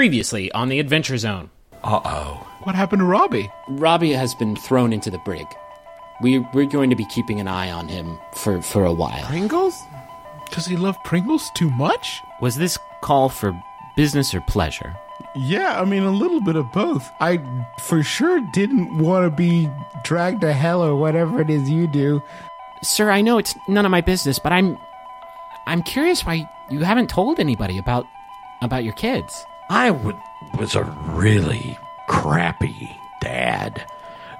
Previously on the Adventure Zone, Uh oh. What happened to Robbie? Robbie has been thrown into the brig. We, we're going to be keeping an eye on him for, for a while. Pringles? Does he love Pringles too much? Was this call for business or pleasure? Yeah, I mean, a little bit of both. I for sure didn't want to be dragged to hell or whatever it is you do. Sir, I know it's none of my business, but I'm I'm curious why you haven't told anybody about about your kids. I would, was a really crappy dad.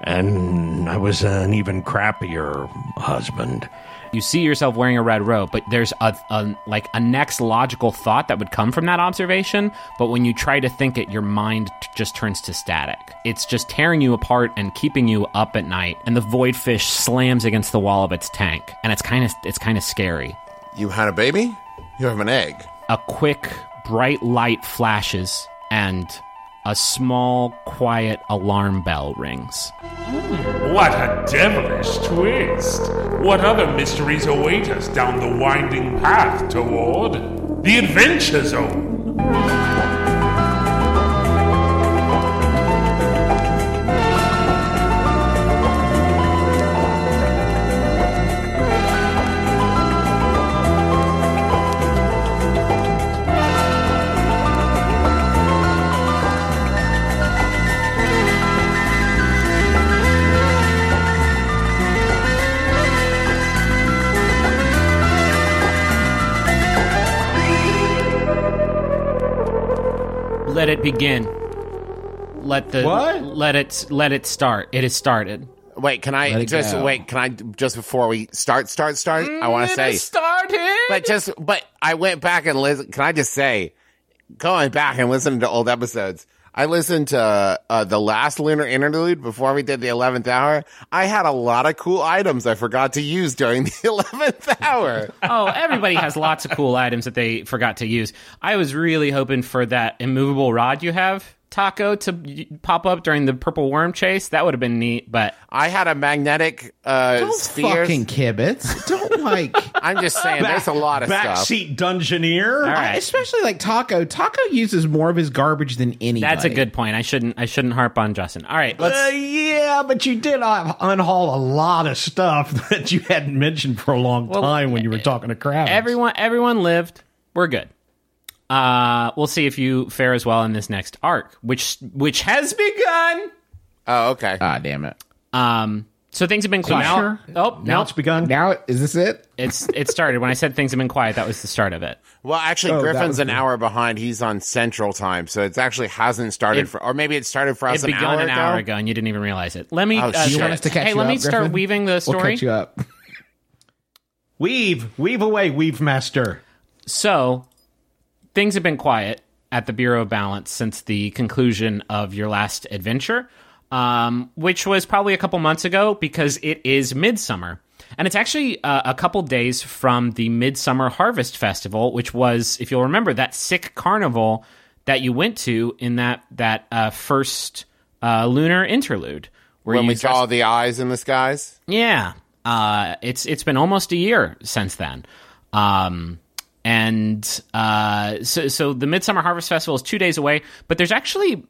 And I was an even crappier husband. You see yourself wearing a red robe, but there's a, a like a next logical thought that would come from that observation, but when you try to think it, your mind t- just turns to static. It's just tearing you apart and keeping you up at night, and the void fish slams against the wall of its tank, and it's kind of it's kind of scary. You had a baby? You have an egg. a quick bright light flashes and a small quiet alarm bell rings What a devilish twist! What other mysteries await us down the winding path toward the Adventure Zone? Let it begin let the What? let it let it start it has started Wait, can I just go. wait? Can I just before we start, start, start? I want mm, to say, started but just, but I went back and listened. Can I just say, going back and listening to old episodes, I listened to uh, the last lunar interlude before we did the eleventh hour. I had a lot of cool items I forgot to use during the eleventh hour. oh everybody has lots of cool items that they forgot to use i was really hoping for that immovable rod you have Taako to pop up during the purple worm chase that would have been neat but I had a magnetic uh, Don't sphere. fucking kibitz. Don't like. I'm just saying, there's a lot of stuff. Backseat dungeoneer. All right. Especially like Taako. Taako uses more of his garbage than anybody. that's a good point i shouldn't i shouldn't harp on justin all right let's Uh, yeah, but you did uh, unhaul a lot of stuff that you hadn't mentioned for a long time when you were talking to Kravitz. Everyone, everyone lived. We're good. Uh, we'll see if you fare as well in this next arc, which which has begun. Oh, okay. Ah, damn it. Um, so things have been quiet. now- oh, now no, it's begun. Now is this it? it's it started when I said things have been quiet. That was the start of it. Well, actually, Oh, Griffin's an good. hour behind. He's on Central Time, so it actually hasn't started It- for, or maybe it started for us It an begun hour an ago. hour ago, and you didn't even realize it. Let me. Oh, uh. You start- want us to catch hey, you let me up, start Griffin? weaving the We'll story. catch you up. Weave, weave away, weave master. So, things have been quiet at the Bureau of Balance since the conclusion of your last adventure, um, which was probably a couple months ago because it is midsummer. And it's actually uh, a couple days from the Midsummer Harvest Festival, which was, if you'll remember, that sick carnival that you went to in that that uh, first uh, lunar interlude. Where When you we saw the eyes in the skies. yeah, uh, it's it's been almost a year since then, um, and uh, so so the Midsummer Harvest Festival is two days away. But there's actually,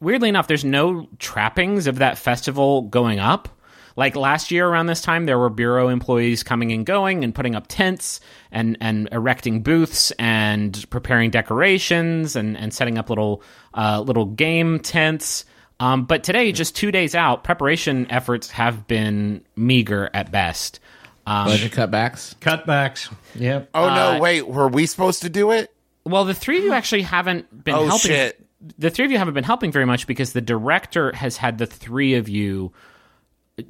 weirdly enough, there's no trappings of that festival going up. Like last year around this time, there were bureau employees coming and going and putting up tents and, and erecting booths and preparing decorations and, and setting up little uh, little game tents. Um, but today, just two days out, preparation efforts have been meager at best. Um, Budget cutbacks. Cutbacks. Yep. Oh Uh, no! Wait, were we supposed to do it? well, the three of you actually haven't been Oh, helping. shit. The three of you haven't been helping very much because the director has had the three of you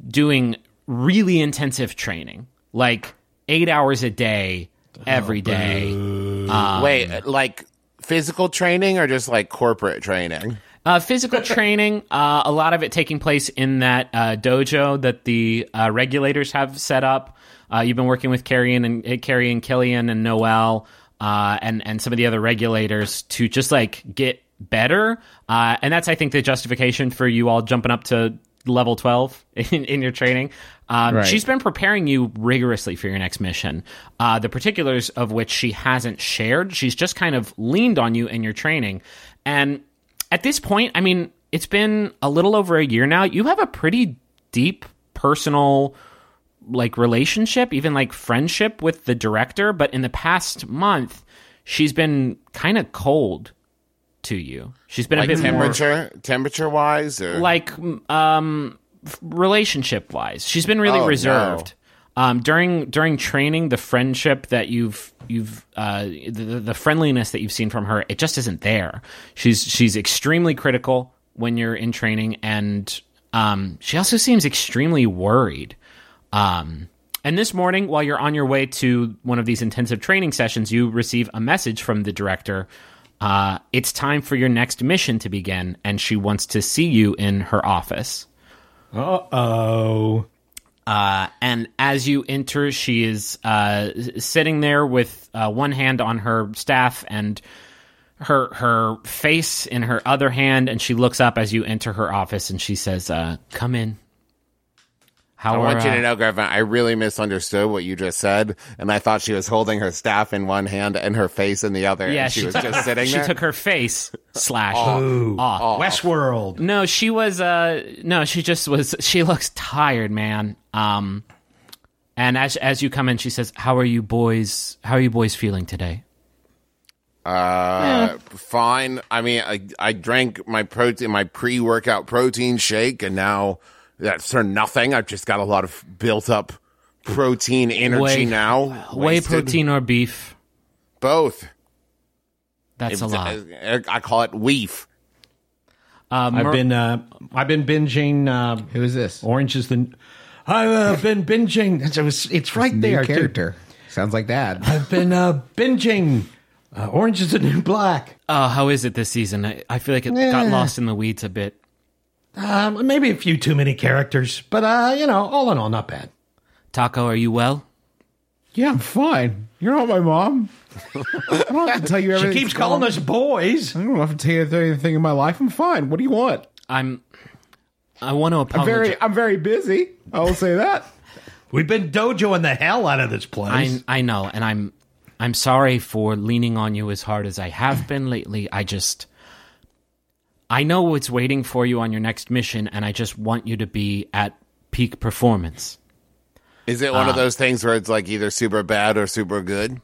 doing really intensive training, like eight hours a day, every day. Um, Wait, like physical training or just like corporate training? Uh, physical training, uh, a lot of it taking place in that uh, dojo that the uh, regulators have set up. Uh, you've been working with Carey and uh, Carey and Killian and Noel uh, and and some of the other regulators to just like get better. Uh, and that's I think the justification for you all jumping up to level twelve in, in your training. Um, Right. She's been preparing you rigorously for your next mission. Uh, the particulars of which she hasn't shared. She's just kind of leaned on you in your training. And at this point, I mean, it's been a little over a year now. You have a pretty deep personal like relationship, even like friendship with the director, but in the past month, she's been kind of cold to you. She's been Like a bit more temperature, temperature wise, or? Like um relationship wise she's been really Oh, reserved. Um during during training the friendship that you've you've uh the, the friendliness that you've seen from her it just isn't there. She's she's extremely critical when you're in training and um she also seems extremely worried um and this morning while you're on your way to one of these intensive training sessions you receive a message from the director uh, it's time for your next mission to begin, and she wants to see you in her office. Uh oh. Uh, and as you enter, she is uh, sitting there with uh, one hand on her staff and her her face in her other hand, and she looks up as you enter her office, and she says, uh, "Come in." How I want you uh, to know, Griffin, I really misunderstood what you just said, and I thought she was holding her staff in one hand and her face in the other. Yeah, and she, she was took- just sitting She there. took her face slash Ooh. off. Westworld. No, she was uh no, she just was she looks tired, man. Um and as as you come in, she says, "How are you boys? How are you boys feeling today?" Uh, fine. I mean, I I drank my protein, my pre workout protein shake, and now that's for nothing. I've just got a lot of built up protein energy Whey- now. Whey Wasted. protein or beef? both. That's a lot. uh, I call it weef. Uh, I've been uh, I've been binging uh, Who is this? Orange is the. I've uh, been binging. It's, it's, it's right New there. too. character. Sounds like that. I've been uh, binging. Uh, Orange is the new black. Oh, how is it this season? I, I feel like it got Eh. lost in the weeds a bit. Um, maybe a few too many characters, but uh, you know, all in all, not bad. Taako, are you well? Yeah, I'm fine. You're not my mom. I don't have to tell you She keeps calling us boys. I don't have to tell you anything in my life. I'm fine. What do you want? I'm. I want to I'm apologize. very, I'm very busy. I will say that. We've been dojoing the hell out of this place. I I know, and I'm I'm sorry for leaning on you as hard as I have been lately. I just I know what's waiting for you on your next mission, and I just want you to be at peak performance. Is it one of those things where it's like either super bad or super good?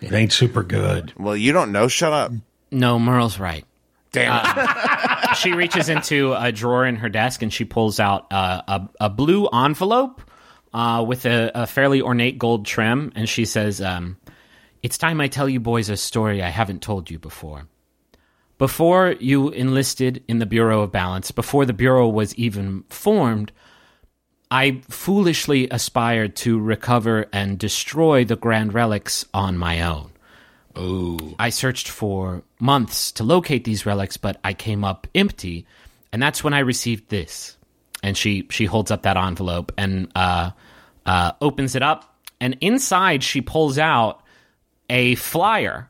it ain't super good. Well, you don't know. Shut up. No, Merle's right. Damn it. She reaches into a drawer in her desk and she pulls out uh, a a blue envelope uh, with a, a fairly ornate gold trim, and she says, um, "It's time I tell you boys a story I haven't told you before." Before you enlisted in the Bureau of Balance, before the Bureau was even formed, I foolishly aspired to recover and destroy the grand relics on my own. I searched for months to locate these relics, but I came up empty, and that's when I received this. And she she holds up that envelope and uh, uh, opens it up, and inside she pulls out a flyer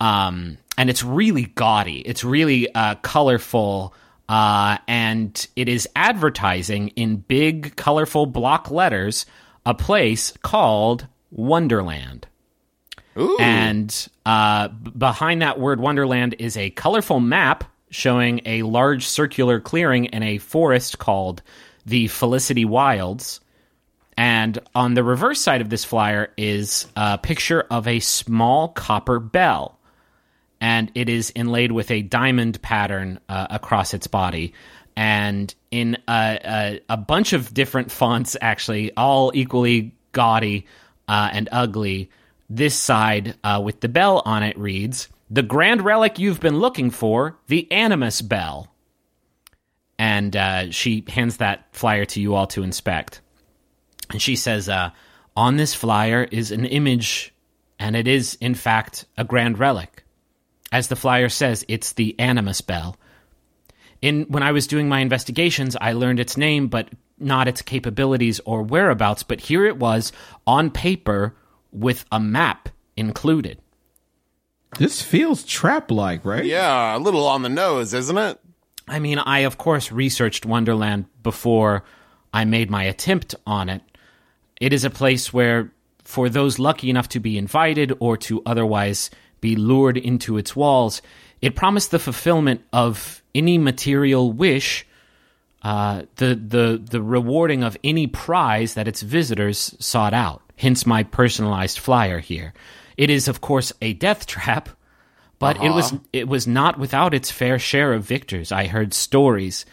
um, and it's really gaudy. It's really uh, colorful, uh, and it is advertising in big, colorful block letters a place called Wonderland. Ooh. And uh, b- behind that word Wonderland is a colorful map showing a large circular clearing in a forest called the Felicity Wilds. And on the reverse side of this flyer is a picture of a small copper bell. And it is inlaid with a diamond pattern uh, across its body. And in a, a, a bunch of different fonts, actually, all equally gaudy uh, and ugly, this side uh, with the bell on it reads The grand relic you've been looking for, the Animus Bell. And uh, she hands that flyer to you all to inspect. And she says, uh, On this flyer is an image, and it is, in fact, a grand relic. As the flyer says, it's the Animus Bell. In when I was doing my investigations, I learned its name, but not its capabilities or whereabouts. But here it was on paper with a map included. This feels trap like, right? yeah, a little on the nose, isn't it? I mean, I of course researched Wonderland before I made my attempt on it. It is a place where, for those lucky enough to be invited or to otherwise be lured into its walls, It promised the fulfillment of any material wish, uh, the the the rewarding of any prize that its visitors sought out. Hence, my personalized flyer here. It is, of course, a death trap, but it was it was not without its fair share of victors. I heard stories,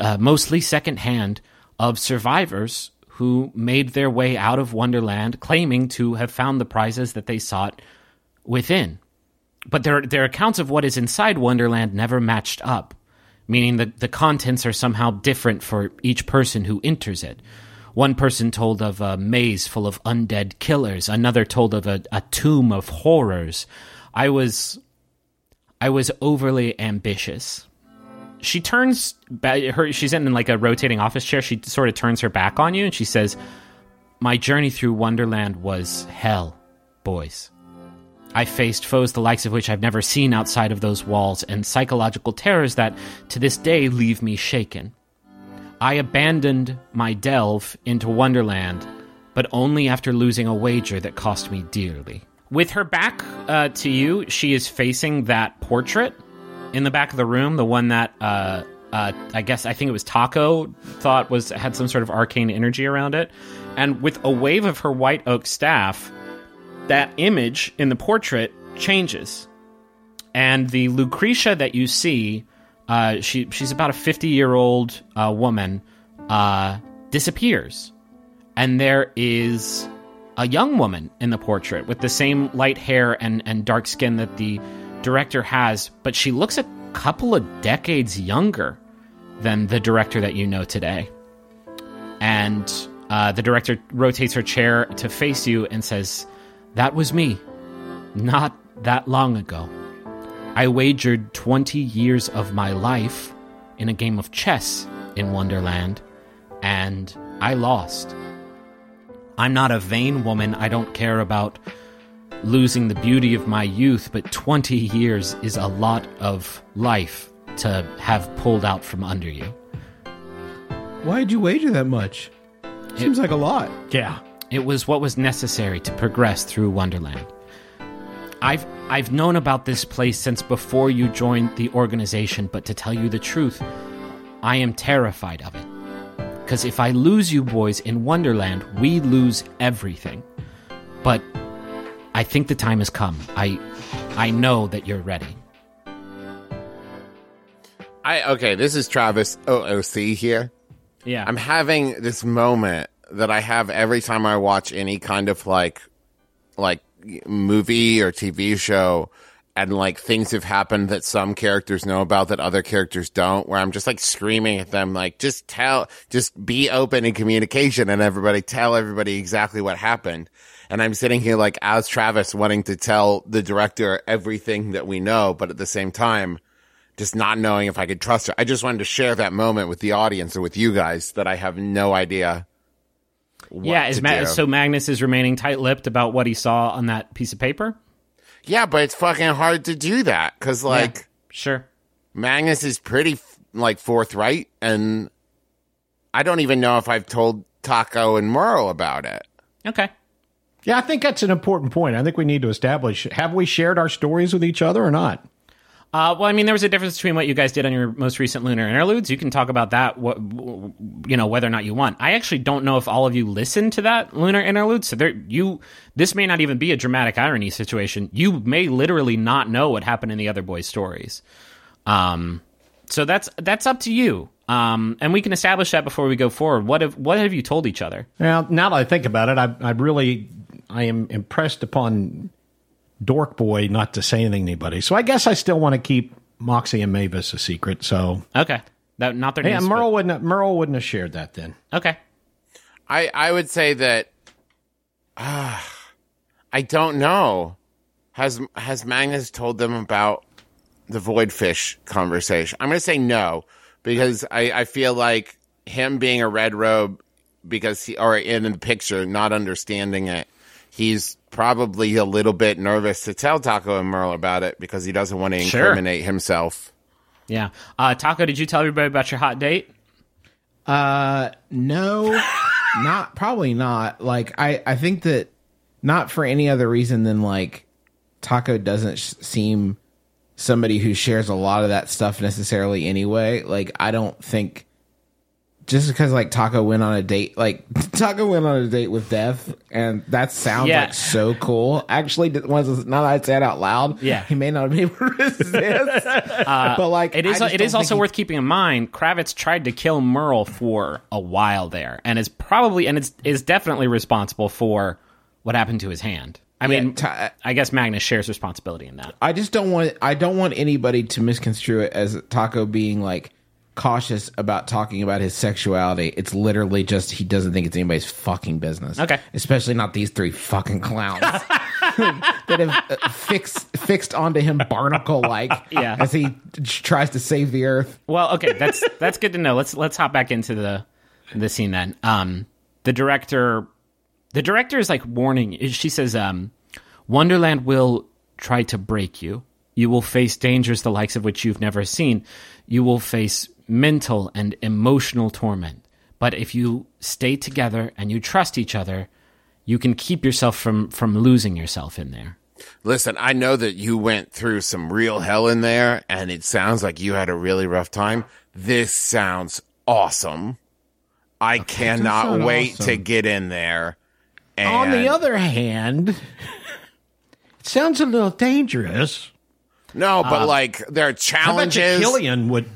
uh, mostly secondhand, of survivors who made their way out of Wonderland, claiming to have found the prizes that they sought within. But their their accounts of what is inside Wonderland never matched up, meaning that the contents are somehow different for each person who enters it. One person told of a maze full of undead killers. Another told of a, a tomb of horrors. I was I was overly ambitious. She turns her she's in like a rotating office chair. She sort of turns her back on you and she says, "My journey through Wonderland was hell, boys. I faced foes the likes of which I've never seen outside of those walls and psychological terrors that to this day leave me shaken. I abandoned my delve into Wonderland, but only after losing a wager that cost me dearly. With her back uh, to you, she is facing that portrait in the back of the room, the one that uh, uh, I guess I think it was Taako thought was had some sort of arcane energy around it, and with a wave of her white oak staff, that image in the portrait changes, and the Lucretia that you see, uh, she she's about a fifty year old uh, woman, uh, disappears, and there is a young woman in the portrait with the same light hair and and dark skin that the director has, but she looks a couple of decades younger than the director that you know today. And uh, the director rotates her chair to face you and says, That was me. Not that long ago. I wagered 20 years of my life in a game of chess in Wonderland, and I lost. I'm not a vain woman. I don't care about losing the beauty of my youth, but 20 years is a lot of life to have pulled out from under you. Why'd you wager that much? Seems like a lot. Yeah. It was what was necessary to progress through Wonderland. I've I've known about this place since before you joined the organization, but to tell you the truth, I am terrified of it. Cuz if I lose you boys in Wonderland, we lose everything. But I think the time has come. I I know that you're ready. I okay. This is Travis OOC here. Yeah. I'm having this moment that I have every time I watch any kind of like, like movie or TV show, and like things have happened that some characters know about that other characters don't. Where I'm just like screaming at them, like just tell, just be open in communication, and everybody tell everybody exactly what happened. And I'm sitting here like as Travis wanting to tell the director everything that we know, but at the same time, just not knowing if I could trust her. I just wanted to share that moment with the audience or with you guys that I have no idea. What yeah, is to Ma- do. so Magnus is remaining tight-lipped about what he saw on that piece of paper? yeah, but it's fucking hard to do that because like Sure. Magnus is pretty like forthright, and I don't even know if I've told Taako and Merle about it. Okay. Yeah, I think that's an important point. I think we need to establish have we shared our stories with each other or not? Uh, well, I mean, there was a difference between what you guys did on your most recent lunar interludes. You can talk about that, what, you know, whether or not you want. I actually don't know if all of you listened to that lunar interlude. So there, you, this may not even be a dramatic irony situation. You may literally not know what happened in the other boys' stories. Um, so that's that's up to you. Um, and we can establish that before we go forward. What have what have you told each other? Now, now that I think about it, I, I really I am impressed upon Dork Boy not to say anything to anybody. So I guess I still want to keep Mookie and Mavis a secret. So Okay, that not their yeah, names. Merle wouldn't have, Merle wouldn't have shared that then. okay. I I would say that ah, I don't know. Has has Magnus told them about the void fish conversation? I'm going to say no because I I feel like him being a red robe because he or in the picture not understanding it, he's probably a little bit nervous to tell Taako and Merle about it because he doesn't want to Sure. incriminate himself. Yeah. Uh, Taako, did you tell everybody about your hot date? Uh, no, not probably not. Like I, I think that not for any other reason than like Taako doesn't sh- seem somebody who shares a lot of that stuff necessarily anyway. Like I don't think just because like Taako went on a date, like Taako went on a date with Death, and that sounds Yeah. like so cool. Actually, once now that I say it out loud, Yeah. he may not be able to resist. Uh, but like, it is it is also he- worth keeping in mind. Kravitz tried to kill Merle for a while there, and is probably and it's is definitely responsible for what happened to his hand. I Yeah, mean, Ta- uh, I guess Magnus shares responsibility in that. I just don't want I don't want anybody to misconstrue it as Taako being like cautious about talking about his sexuality. It's literally just he doesn't think it's anybody's fucking business. Okay. Especially not these three fucking clowns that have uh, fixed fixed onto him barnacle like Yeah. as he t- tries to save the earth. Well, okay, that's that's good to know. Let's let's hop back into the the scene then. Um, the director, the director is like warning. She says, um, "Wonderland will try to break you. You will face dangers the likes of which you've never seen. You will face mental and emotional torment. But if you stay together and you trust each other, you can keep yourself from from losing yourself in there." Listen, I know that you went through some real hell in there and it sounds like you had a really rough time. This sounds awesome. I cannot wait awesome. to get in there. And On the other hand, it sounds a little dangerous. no, but uh, like there are I bet you challenges. Killian would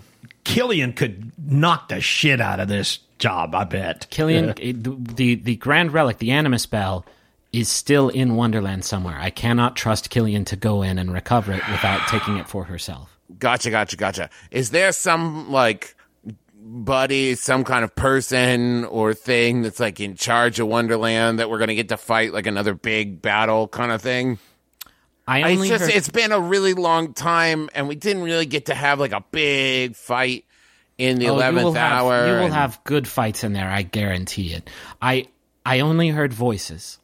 Killian could knock the shit out of this job. I bet. Killian, the, the the grand relic, the Animus Bell, is still in Wonderland somewhere. I cannot trust Killian to go in and recover it without taking it for herself. Gotcha, gotcha, gotcha. Is there some like buddy, some kind of person or thing that's like in charge of Wonderland that we're gonna get to fight like another big battle kind of thing? I It's only just heard- it's been a really long time, and we didn't really get to have like a big fight in the Oh, eleventh have- hour. You will have good fights in there. I guarantee it. I I only heard voices.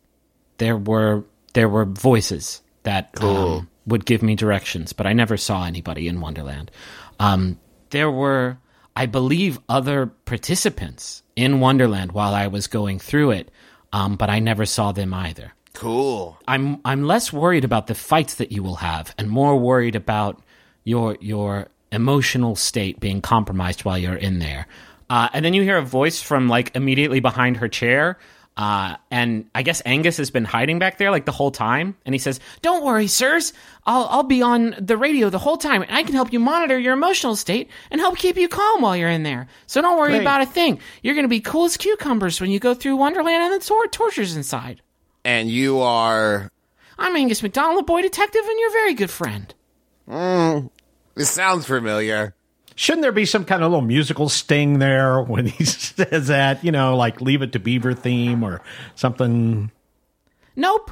There were there were voices that um, would give me directions, but I never saw anybody in Wonderland. Um, there were, I believe, other participants in Wonderland while I was going through it, um, but I never saw them either. Cool. I'm I'm less worried about the fights that you will have, and more worried about your your emotional state being compromised while you're in there. Uh, and then you hear a voice from like immediately behind her chair. Uh, and I guess Angus has been hiding back there like the whole time. And he says, "Don't worry, sirs. I'll I'll be on the radio the whole time. and I can help you monitor your emotional state and help keep you calm while you're in there. So don't worry Great. about a thing. You're gonna be cool as cucumbers when you go through Wonderland and the tor- tortures inside." And you are. I'm Angus McDonald, a boy detective, and your very good friend. This sounds familiar. Shouldn't there be some kind of little musical sting there when he says that? You know, like "Leave It to Beaver" theme or something. Nope.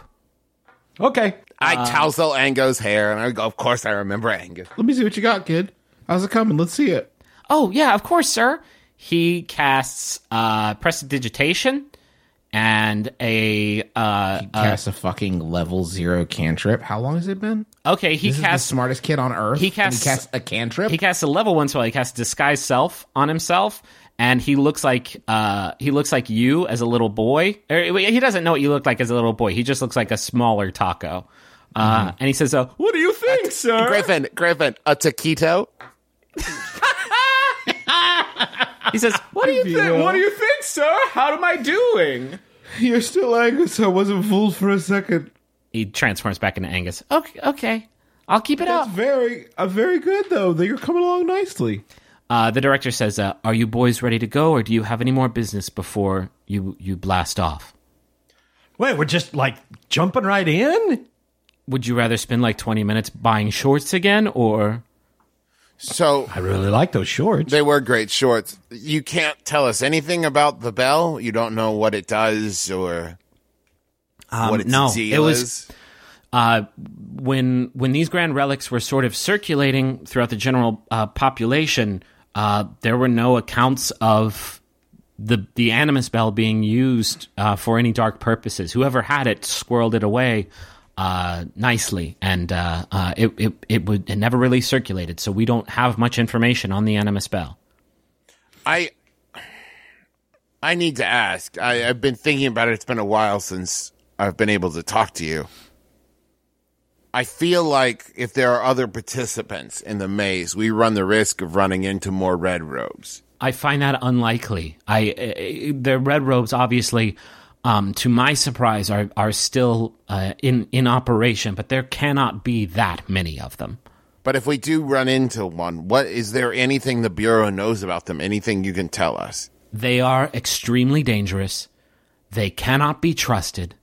Okay, I Uh, tousle Ango's hair, and I go, of course I remember Angus. Let me see what you got, kid. How's it coming? Let's see it. Oh, yeah, of course, sir. He casts uh, prestidigitation and a. Uh, Cast a fucking level zero cantrip. How long has it been? okay, he This is casts. the smartest kid on earth. he and casts- he casts a cantrip. he casts a level one spell. He casts disguise self on himself, and he looks like uh, he looks like you as a little boy. Or, he doesn't know what you look like as a little boy. He just looks like a smaller Taako. Uh, And he says, uh, "What do you think, sir?" Griffin, Griffin, a taquito. He says, "What do you think? What do you think, sir? How am I doing? You're still Angus. I wasn't fooled for a second. He transforms back into Angus. Okay, okay, I'll keep it That's up. very, uh, very good though. You're coming along nicely. Uh, the director says, uh, "Are you boys ready to go, or do you have any more business before you you blast off? wait, we're just like jumping right in. Would you rather spend like twenty minutes buying shorts again, or So I really like those shorts. they were great shorts. You can't tell us anything about the bell. You don't know what it does or what its no, deal it was- is. uh, when when these grand relics were sort of circulating throughout the general uh, population, uh, there were no accounts of the the animus bell being used uh, for any dark purposes. Whoever had it squirreled it away uh, nicely, and uh, uh, it it it would it never really circulated. So we don't have much information on the animus bell. I I need to ask. I, I've been thinking about it. It's been a while since I've been able to talk to you. I feel like if there are other participants in the maze, we run the risk of running into more red robes. I find that unlikely. I uh, the red robes obviously, um, to my surprise, are are still uh, in in operation, but there cannot be that many of them. But if we do run into one, what is there anything the bureau knows about them? Anything you can tell us? They are extremely dangerous. They cannot be trusted.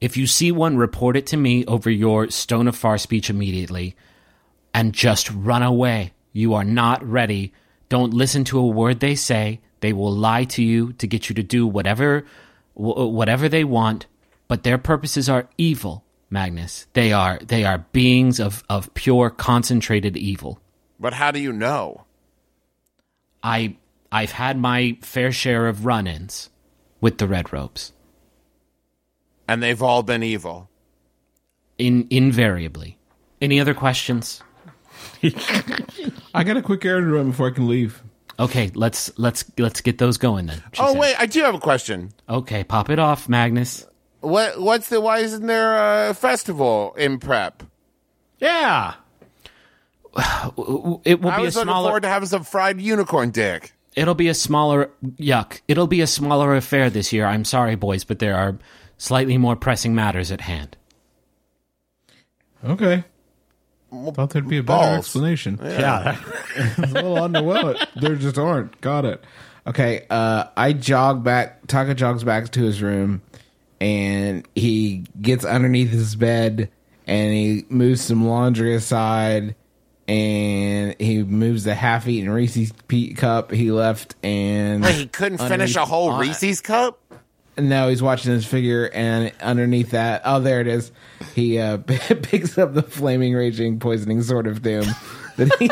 If you see one, report it to me over your Stone of Far speech immediately, and just run away. You are not ready. Don't listen to a word they say. They will lie to you to get you to do whatever wh- uh, whatever they want, but their purposes are evil, Magnus. They are they are beings of, of pure concentrated evil. But how do you know? I I've had my fair share of run-ins with the red robes. And they've all been evil. In invariably. Any other questions? I got a quick errand to run before I can leave. Okay, let's let's let's get those going then. oh said. wait, I do have a question. Okay, pop it off, Magnus. What what's the why isn't there a festival in prep? Yeah. It will I be a was looking smaller forward to having some fried unicorn dick. It'll be a smaller yuck. It'll be a smaller affair this year. I'm sorry, boys, but there are slightly more pressing matters at hand. Okay. Thought there'd be a better balls. explanation. Yeah. well, on the what? There just aren't. Got it. Okay. Uh, I jog back. Taako jogs back to his room, and he gets underneath his bed, and he moves some laundry aside, and he moves the half-eaten Reese's pe- cup he left, and Wait, he couldn't finish a underneath- whole on- Reese's cup? No, he's watching his figure, and underneath that, oh, there it is. He uh, picks up the flaming, raging, poisoning sword of doom. That he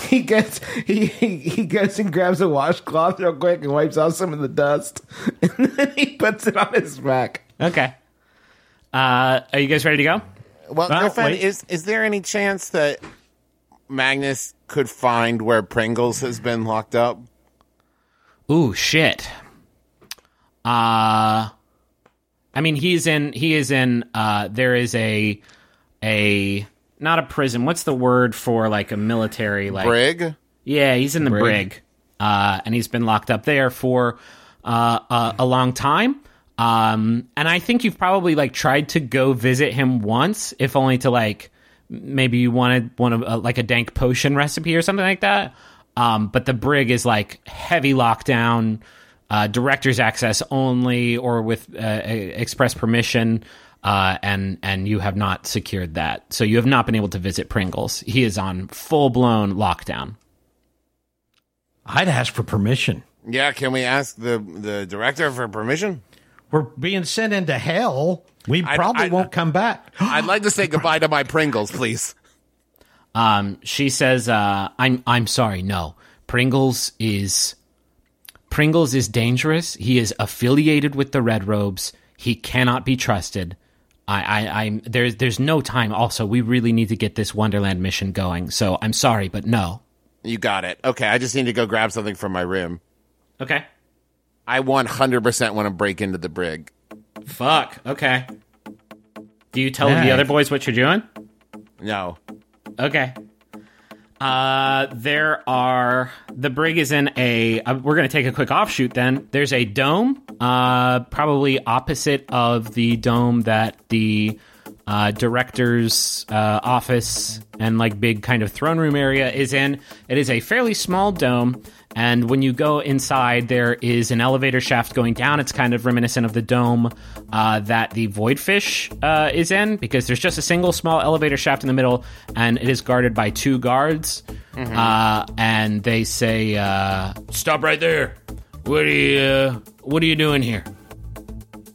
he gets he, he he goes and grabs a washcloth real quick and wipes off some of the dust, and then he puts it on his back. Okay. Uh, are you guys ready to go? Well, Well, Griffin, wait. is is there any chance that Magnus could find where Pringles has been locked up? Ooh, shit. Uh I mean he's in he is in uh there is a a not a prison. What's the word for like a military like Brig? Yeah, he's in the brig, Brig. uh, and he's been locked up there for uh, a, a long time. Um, and I think you've probably like tried to go visit him once, if only to like maybe you wanted one of uh, like a dank potion recipe or something like that. Um, but the brig is like heavy lockdown, uh, director's access only, or with uh, express permission. Uh, and and you have not secured that, so you have not been able to visit Pringles. He is on full blown lockdown. I'd ask for permission. Yeah, can we ask the the director for permission? We're being sent into hell. We I- probably I- won't come back. I'd like to say goodbye to my Pringles, please. Um, she says, uh, "I'm I'm sorry. No, Pringles is Pringles is dangerous. He is affiliated with the Red Robes. He cannot be trusted. I, I, I'm there's there's no time. Also, we really need to get this Wonderland mission going. So I'm sorry, but no. You got it. Okay, I just need to go grab something from my room. Okay. I 100% want to break into the brig. Fuck. Okay. Do you tell the other boys what you're doing? No. Okay. Uh, there are the brig is in a. Uh, we're going to take a quick offshoot. Then there's a dome, uh, probably opposite of the dome that the uh, director's uh, office and like big kind of throne room area is in. It is a fairly small dome, and when you go inside, there is an elevator shaft going down. It's kind of reminiscent of the dome uh, that the Voidfish uh, is in, because there's just a single small elevator shaft in the middle, and it is guarded by two guards. Uh, and they say, uh, "Stop right there! What are you? Uh, what are you doing here?"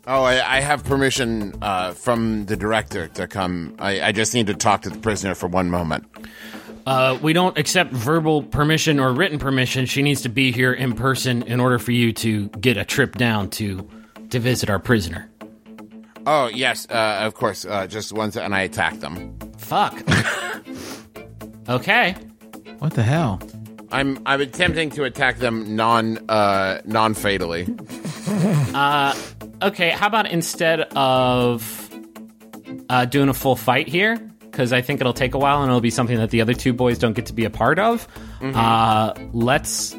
Oh, I, I have permission uh, from the director to come. I, I just need to talk to the prisoner for one moment. Uh, we don't accept verbal permission or written permission. She needs to be here in person in order for you to get a trip down to to visit our prisoner. Oh, yes, uh, of course. Uh, just one sec, and I attack them. Fuck. okay. What the hell? I'm I'm attempting to attack them non uh, non fatally. uh, Okay. How about instead of uh, doing a full fight here because I think it'll take a while and it'll be something that the other two boys don't get to be a part of. Uh, let's,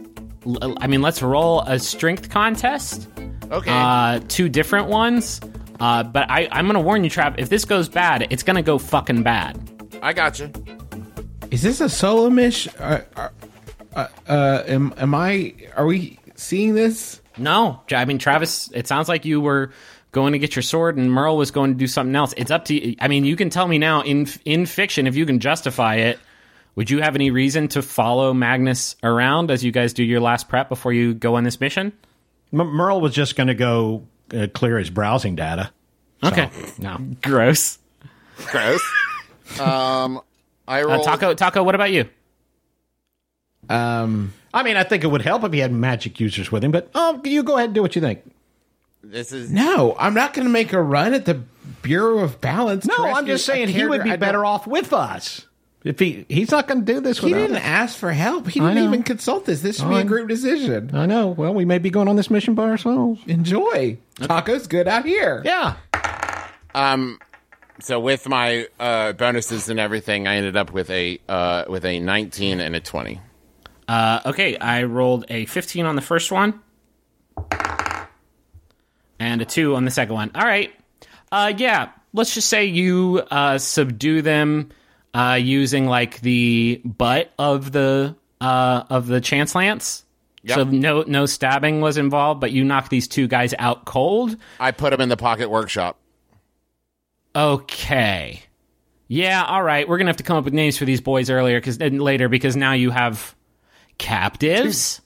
l- I mean, let's roll a strength contest. Okay. Uh, two different ones. Uh, but I, I'm gonna warn you, Trav. If this goes bad, it's gonna go fucking bad. I got you. Is this a solo mish? Uh, uh, uh, uh, am, am I? Are we seeing this? No, I mean, Travis. It sounds like you were going to get your sword, and Merle was going to do something else. It's up to you. I mean, you can tell me now in in fiction if you can justify it. Would you have any reason to follow Magnus around as you guys do your last prep before you go on this mission? M- Merle was just going to go uh, clear his browsing data. Okay, No. gross. Gross. um, I Uh, rolled. Taako, Taako, what about you? Um, I mean, I think it would help if he had magic users with him, but oh, you go ahead and do what you think. This is no, I'm not going to make a run at the Bureau of Balance. No, I'm just saying he would be I don't- better off with us. If he he's not going to do this He didn't us. ask for help. He I didn't know. even consult this. This should be a group decision. I know. Well, we may be going on this mission by ourselves. Enjoy. Taako's good out here. Yeah. um. So with my uh, bonuses and everything, I ended up with a uh, with a 19 and a 20. Uh, okay, I rolled a 15 on the first one, and a two on the second one. All right. Uh, yeah, let's just say you uh, subdue them uh, using like the butt of the uh, of the chance lance. Yep. So no no stabbing was involved, but you knock these two guys out cold. I put them in the pocket workshop. Okay. Yeah, all right. We're gonna have to come up with names for these boys earlier because later because now you have captives.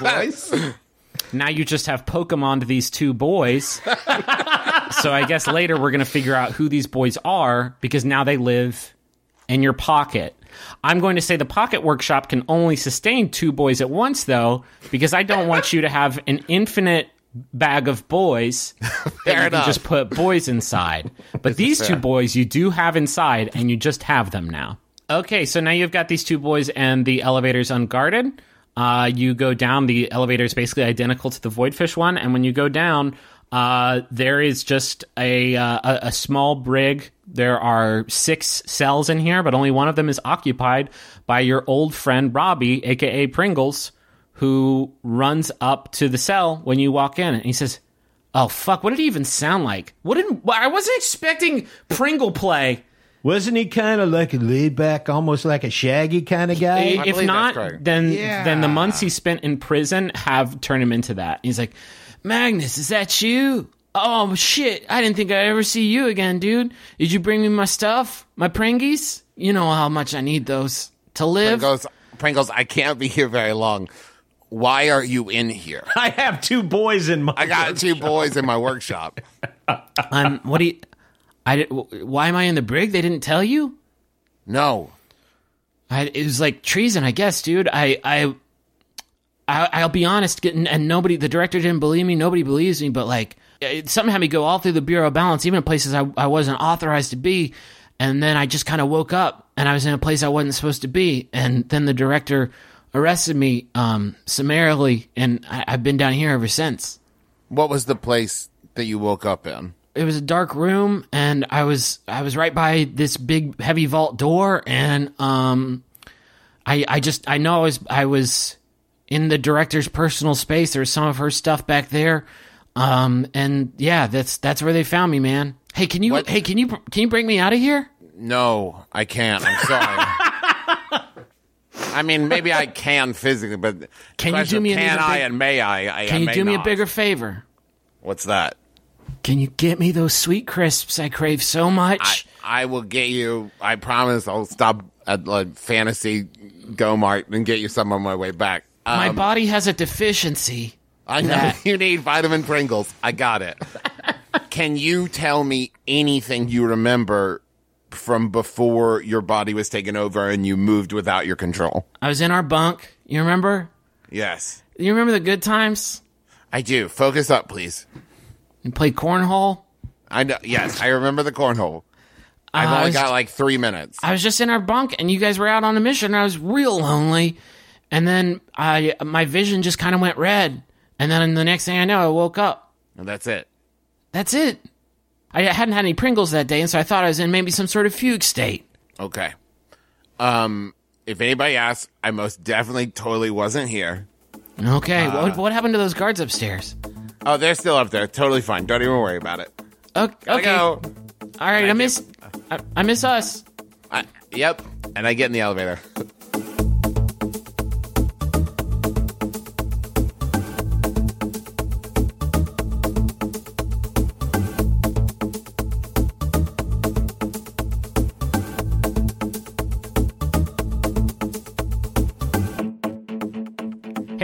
Boys. now you just have Pokemon to these two boys. so I guess later we're going to figure out who these boys are because now they live in your pocket. I'm going to say the Pocket Workshop can only sustain two boys at once, though, because I don't want you to have an infinite bag of boys that you can just put boys inside. But these two boys you do have inside, and you just have them now. Okay, so now you've got these two boys, and the elevator's unguarded. Uh, you go down. The elevator is basically identical to the Voidfish one, and when you go down, uh, there is just a, uh, a a small brig. There are six cells in here, but only one of them is occupied by your old friend Robbie, aka Pringles, who runs up to the cell when you walk in, and he says, "Oh fuck! What did he even sound like? What did I wasn't expecting Pringle play." Wasn't he kind of like a laid back, almost like a shaggy kind of guy? if not, then Yeah. then the months he spent in prison have turned him into that. He's like, Magnus, is that you? Oh shit! I didn't think I'd ever see you again, dude. Did you bring me my stuff, my pringies? You know how much I need those to live. Pringles, Pringles, I can't be here very long. Why are you in here? I have two boys in my. I got two boys in my workshop. Um, what do you? I did- why am I in the brig? They didn't tell you. No. I, it was like treason, I guess, dude. I, I, I I'll be honest, and nobody, the director didn't believe me. Nobody believes me, but like it, something had me go all through the Bureau of Balance, even in places I, I wasn't authorized to be. And then I just kind of woke up and I was in a place I wasn't supposed to be. And then the director arrested me um, summarily, and I, I've been down here ever since. What was the place that you woke up in? It was a dark room and I was I was right by this big heavy vault door and um I I just I know I was I was in the director's personal space there was some of her stuff back there um and yeah that's that's where they found me man hey can you What? hey can you can you bring me out of here No, I can't. I'm sorry. I mean, maybe I can physically, but Can you do me can I and may I? I can I you do me a bigger favor What's that? Can you get me those sweet crisps I crave so much I will get you. I promise. I'll stop at like Fantasy Go Mart and get you some on my way back. my Um, body has a deficiency I know that- you need vitamin Pringles. I got it. Can you tell me anything you remember from before your body was taken over and you moved without your control? I was in our bunk you remember Yes, you remember the good times I do. Focus up, please. And played cornhole I know. Yes, I remember the cornhole. I've Uh, I only was- got like three minutes. I was just in our bunk and you guys were out on a mission and I was real lonely. And then I my vision just kind of went red. And then the next thing I know, I woke up. And that's it. That's it. I hadn't had any Pringles that day, and so I thought I was in maybe some sort of fugue state. Okay. Um, if anybody asks, I most definitely totally wasn't here. Okay, what, what happened to those guards upstairs? Oh, they're still up there. Totally fine. Don't even worry about it. Okay, I okay. go. all right. I miss, I, I miss us. I, yep. And I get in the elevator.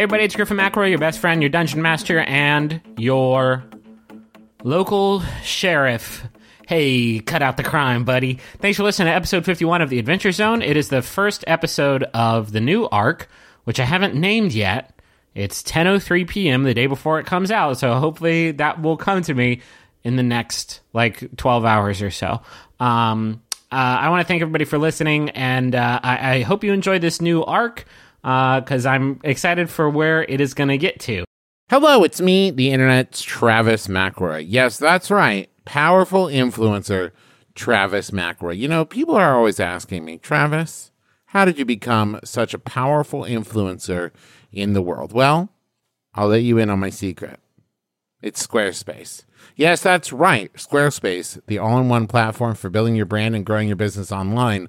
Hey, everybody, it's Griffin McElroy, your best friend, your dungeon master, and your local sheriff. Hey, cut out the crime, buddy. Thanks for listening to episode 51 of The Adventure Zone. It is the first episode of the new arc, which I haven't named yet. It's 10.03 p.m. the day before it comes out, so hopefully that will come to me in the next, like, 12 hours or so. Um, uh, I want to thank everybody for listening, and uh, I, I hope you enjoyed this new arc Uh, because I'm excited for where it is going to get to. Hello, it's me, the internet's Travis McElroy. Yes, that's right. Powerful influencer, Travis McElroy. You know, people are always asking me, Travis, how did you become such a powerful influencer in the world? Well, I'll let you in on my secret. It's Squarespace. Yes, that's right. Squarespace, the all in one platform for building your brand and growing your business online.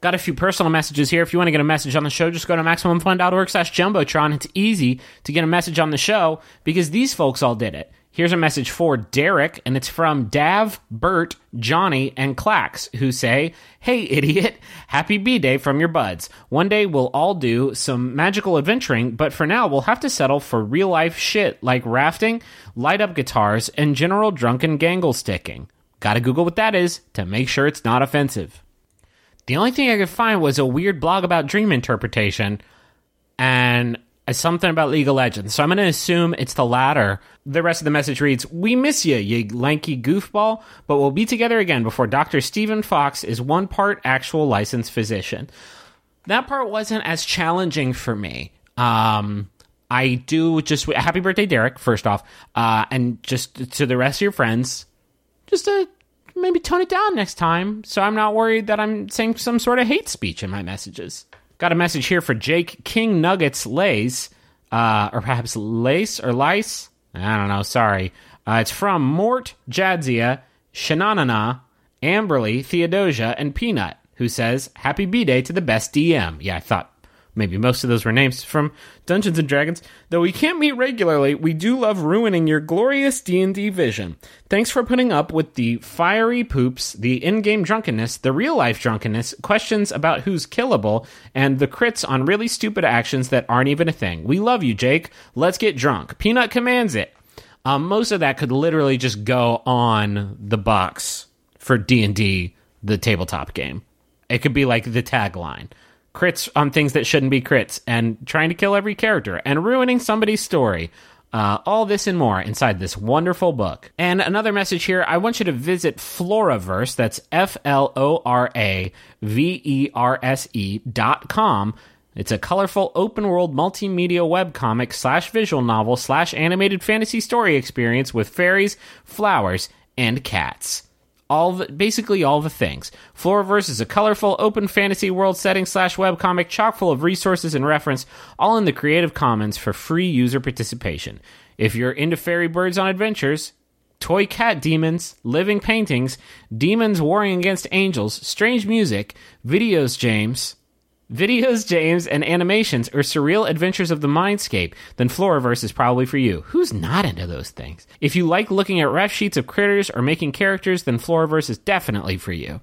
Got a few personal messages here. If you want to get a message on the show, just go to MaximumFun.org slash Jumbotron. It's easy to get a message on the show because these folks all did it. Here's a message for Derek, and it's from Dav, Bert, Johnny, and Clax, who say, Hey, idiot, happy B Day from your buds. One day we'll all do some magical adventuring, but for now we'll have to settle for real life shit like rafting, light up guitars, and general drunken gangle sticking. Gotta Google what that is to make sure it's not offensive. The only thing I could find was a weird blog about dream interpretation and something about League of Legends. So I'm going to assume it's the latter. The rest of the message reads We miss you, you lanky goofball, but we'll be together again before Dr. Stephen Fox is one part actual licensed physician. That part wasn't as challenging for me. Um, I do just happy birthday, Derek, first off, uh, and just to the rest of your friends, just to maybe tone it down next time so I'm not worried that I'm saying some sort of hate speech in my messages. Got a message here for Jake King Nuggets Lays, uh, or perhaps Lace or Lice. I don't know. Sorry. Uh, it's from Mort Jadzia, Shananana, Amberly, Theodosia, and Peanut, who says, Happy B Day to the best DM. Yeah, I thought maybe most of those were names from Dungeons and Dragons. Though we can't meet regularly, we do love ruining your glorious D&D vision. Thanks for putting up with the fiery poops, the in-game drunkenness, the real-life drunkenness, questions about who's killable, and the crits on really stupid actions that aren't even a thing. We love you, Jake. Let's get drunk. Peanut commands it. Um, most of that could literally just go on the box for D&D, the tabletop game. It could be like the tagline crits on things that shouldn't be crits, and trying to kill every character, and ruining somebody's story. Uh, all this and more inside this wonderful book. And another message here I want you to visit Floraverse, that's F L O R A V E R S E dot com. It's a colorful open world multimedia webcomic slash visual novel slash animated fantasy story experience with fairies, flowers, and cats all the, basically all the things. Floraverse is a colorful, open fantasy world setting slash webcomic chock full of resources and reference, all in the Creative Commons for free user participation. If you're into fairy birds on adventures, toy cat demons, living paintings, demons warring against angels, strange music, videos, James, videos, James, and animations or surreal adventures of the mindscape, then Floraverse is probably for you. Who's not into those things? If you like looking at ref sheets of critters or making characters, then Floraverse is definitely for you.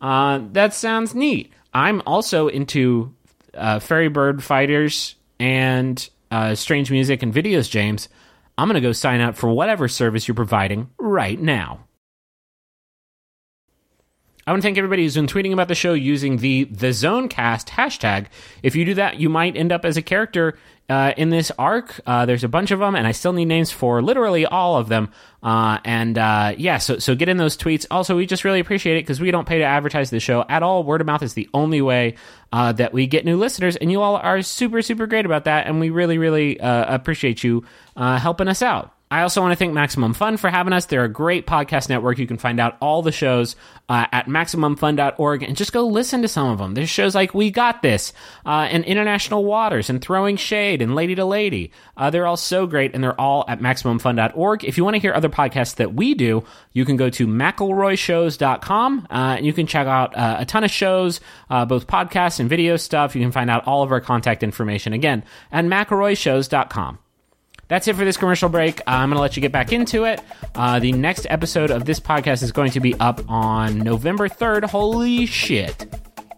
Uh, that sounds neat. I'm also into uh, fairy bird fighters and uh, strange music and videos, James. I'm going to go sign up for whatever service you're providing right now. I want to thank everybody who's been tweeting about the show using the the Zonecast hashtag. If you do that, you might end up as a character uh, in this arc. Uh, there's a bunch of them, and I still need names for literally all of them. Uh, and uh, yeah, so so get in those tweets. Also, we just really appreciate it because we don't pay to advertise the show at all. Word of mouth is the only way uh, that we get new listeners, and you all are super super great about that, and we really really uh, appreciate you helping us out. I also want to thank Maximum Fun for having us. They're a great podcast network. You can find out all the shows uh, at MaximumFun.org and just go listen to some of them. There's shows like We Got This uh, and International Waters and Throwing Shade and Lady to Lady. Uh, they're all so great and they're all at MaximumFun.org. If you want to hear other podcasts that we do, you can go to McElroyShows.com uh, and you can check out uh, a ton of shows, uh, both podcasts and video stuff. You can find out all of our contact information again at McElroyShows.com. That's it for this commercial break. Uh, I'm going to let you get back into it. Uh, the next episode of this podcast is going to be up on November 3rd. Holy shit.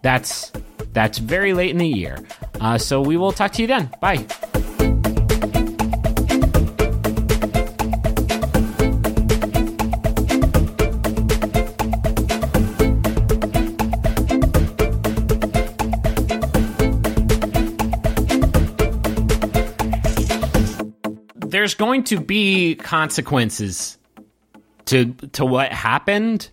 That's that's very late in the year. Uh, so we will talk to you then. Bye. There's going to be consequences to to what happened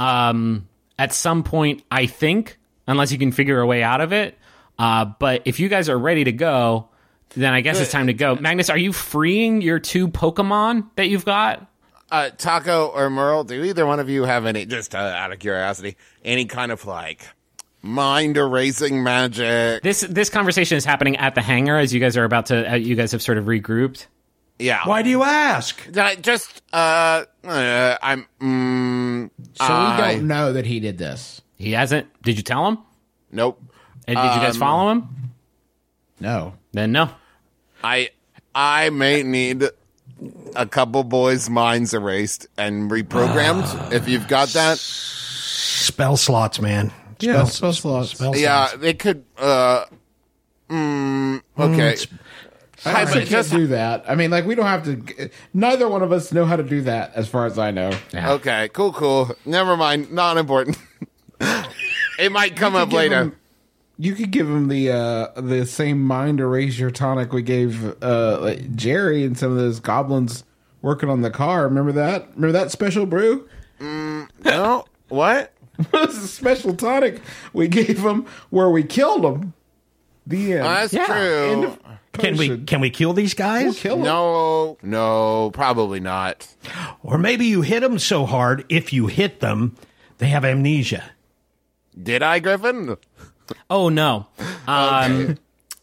um at some point i think unless you can figure a way out of it Uh, but if you guys are ready to go, then I guess it's time to go. Magnus, are you freeing your two Pokemon that you've got? Uh, Taako or Merle, do either one of you have any, just uh, out of curiosity, any kind of like mind erasing magic? This this conversation is happening at the hangar as you guys are about to. Uh, you guys have sort of regrouped. Yeah. Why do you ask? Uh, just, uh, uh I'm, mm, So we don't know that he did this. He hasn't. Did you tell him? nope. And did you guys Um, follow him? No. Then no. I, I may need a couple boys' minds erased and reprogrammed. if you've got that, Spell slots, man. Yeah, spell slots. Spell yeah, slots. they could, uh, mm, okay. I Hi, don't but think just- do that. I mean, like we don't have to. Neither one of us know how to do that, as far as I know. Okay, cool, cool. Never mind. Not important. it might come up later. him- you could give him the uh the same mind erasure tonic we gave uh like Jerry and some of those goblins working on the car. Remember that? Remember that special brew? Mm, no? What? it was a special tonic we gave him where we killed him. The end. Oh, that's End true. of Can we potion. can we kill these guys? We'll kill him. No, no, probably not. Or maybe you hit them so hard, if you hit them, they have amnesia. Did I, Griffin? Oh no. Um,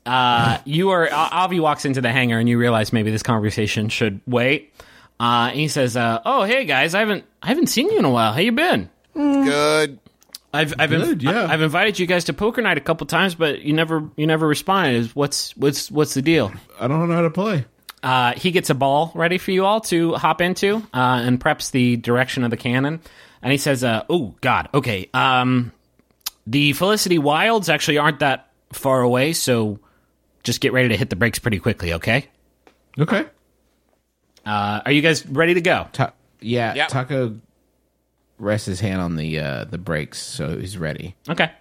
uh, you are. Avi walks into the hangar and you realize maybe this conversation should wait. Uh, and he says, uh, "Oh, hey guys, I haven't I haven't seen you in a while. How you been? Good. I've I've, Good, yeah. I've invited you guys to poker night a couple times, but you never you never responded. What's what's what's the deal?" I don't know how to play. Uh, he gets a ball ready for you all to hop into uh, and preps the direction of the cannon. And he says, uh, "Oh God, okay. Um, the Felicity Wilds actually aren't that far away, so just get ready to hit the brakes pretty quickly, okay? Okay. Uh, are you guys ready to go? Ta- yeah, Yep. Taako rests his hand on the uh the brakes, so he's ready. Okay.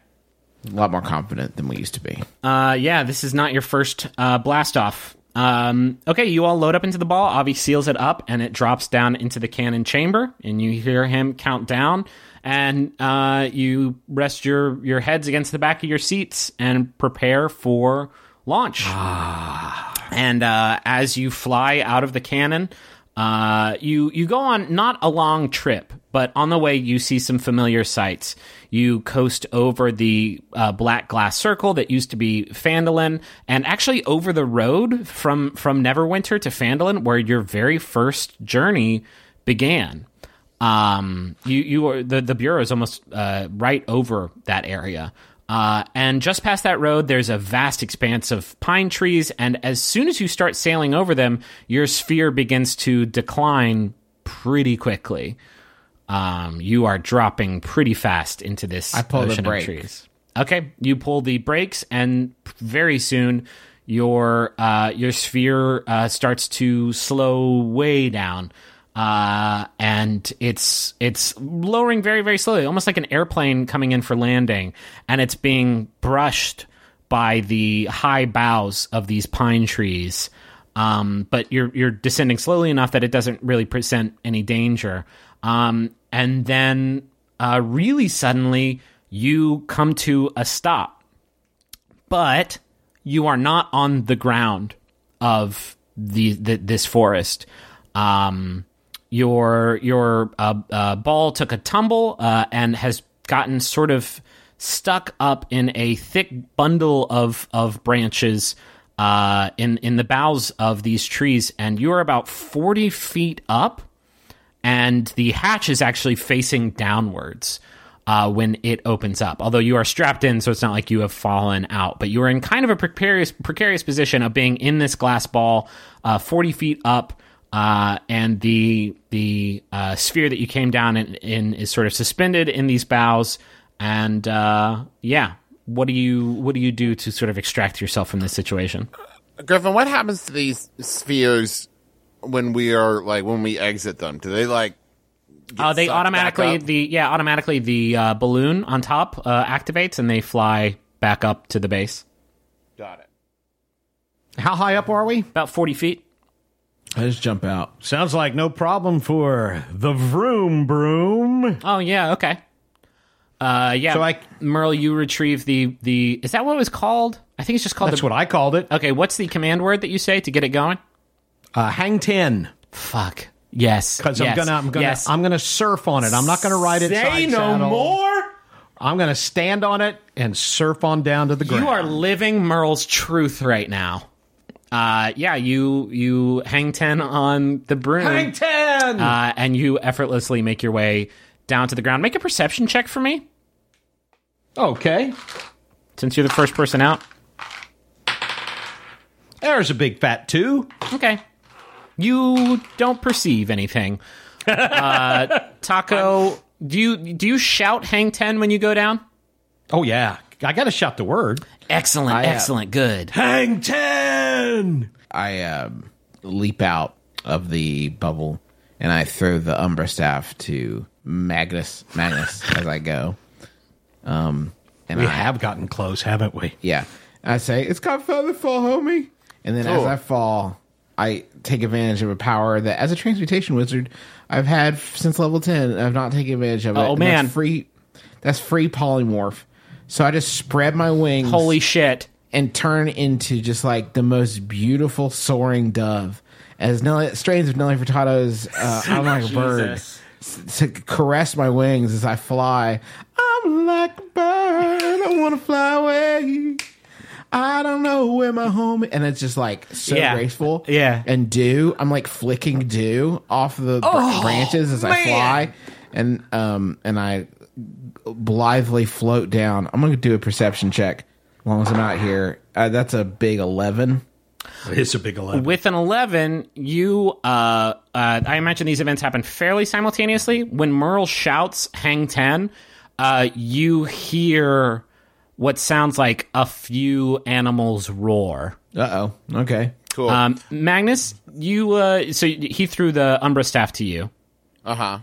A lot more confident than we used to be. Uh, yeah, this is not your first uh, blast off. Um, okay, you all load up into the ball. Avi seals it up, and it drops down into the cannon chamber. And you hear him count down. And uh, you rest your your heads against the back of your seats and prepare for launch. And uh, as you fly out of the cannon, uh, you you go on not a long trip, but on the way you see some familiar sights. You coast over the uh, black glass circle that used to be Phandalin, and actually over the road from from Neverwinter to Phandalin, where your very first journey began. Um, you you are the the bureau is almost uh, right over that area. Uh, and just past that road, there's a vast expanse of pine trees. And as soon as you start sailing over them, your sphere begins to decline pretty quickly. Um, you are dropping pretty fast into this I pull the ocean of trees. Okay, you pull the brakes, and very soon your uh, your sphere uh, starts to slow way down, uh, and it's it's lowering very very slowly, almost like an airplane coming in for landing, and it's being brushed by the high boughs of these pine trees. Um, but you're you're descending slowly enough that it doesn't really present any danger. Um, and then uh, really suddenly you come to a stop, but you are not on the ground of the, the this forest. Um, your your uh, uh, ball took a tumble uh, and has gotten sort of stuck up in a thick bundle of of branches uh, in in the boughs of these trees, and you are about forty feet up and the hatch is actually facing downwards uh, when it opens up. Although you are strapped in, so it's not like you have fallen out, but you are in kind of a precarious precarious position of being in this glass ball, uh, forty feet up. Uh, and the the uh, sphere that you came down in, in is sort of suspended in these boughs, and uh, yeah, what do you what do you do to sort of extract yourself from this situation? Griffin, what happens to these spheres when we are like when we exit them? Do they like? get Uh, they automatically the yeah automatically the uh, balloon on top uh, activates and they fly back up to the base got it. How high up are we? about forty feet. I just jump out. Sounds like no problem for the vroom broom. Oh yeah, okay. Uh, yeah. So I- Merle, you retrieve the the. Is that what it was called? I think it's just called. That's the, what I called it. Okay, what's the command word that you say to get it going? Uh, hang ten Fuck. Yes. because yes, I'm gonna I'm gonna yes. I'm gonna surf on it. I'm not gonna ride it. side saddle. More. I'm gonna stand on it and surf on down to the ground. You are living Merle's truth right now. Uh, yeah, you you hang ten on the broom. hang ten. uh, and you effortlessly make your way down to the ground. Make a perception check for me, okay, since you're the first person out. there's a big fat two. Okay. You don't perceive anything. Uh, Taako, do you do you shout "Hang 10 when you go down? Oh yeah, I gotta shout the word. Excellent, I, uh, excellent, good. Hang ten. I um, leap out of the bubble and I throw the Umbra staff to Magnus Magnus as I go. Um, and We I, have gotten close, haven't we? yeah, I say it's got feather fall, homie. And then as I fall, I take advantage of a power that, as a transmutation wizard, I've had since level ten. I've not taken advantage of it. Oh, and that's man. free. That's free polymorph. So I just spread my wings. Holy shit. and turn into just like the most beautiful soaring dove. As Nelly, strains of Nelly Furtado's uh, I'm like a bird to caress my wings as I fly. I'm like a bird. I want to fly away. I don't know where my home and it's just like so Yeah. graceful. Yeah. And dew, I'm like flicking dew off the br- branches as I fly. And um and I blithely float down. I'm gonna do a perception check as long as I'm out here. Uh, that's a big eleven. It's a big eleven. With an 11, you, uh, uh, I imagine these events happen fairly simultaneously. When Merle shouts hang 10, uh, you hear what sounds like a few animals roar. Uh oh. Okay. Cool. Um, Magnus, you, uh, so he threw the Umbra staff to you. uh huh.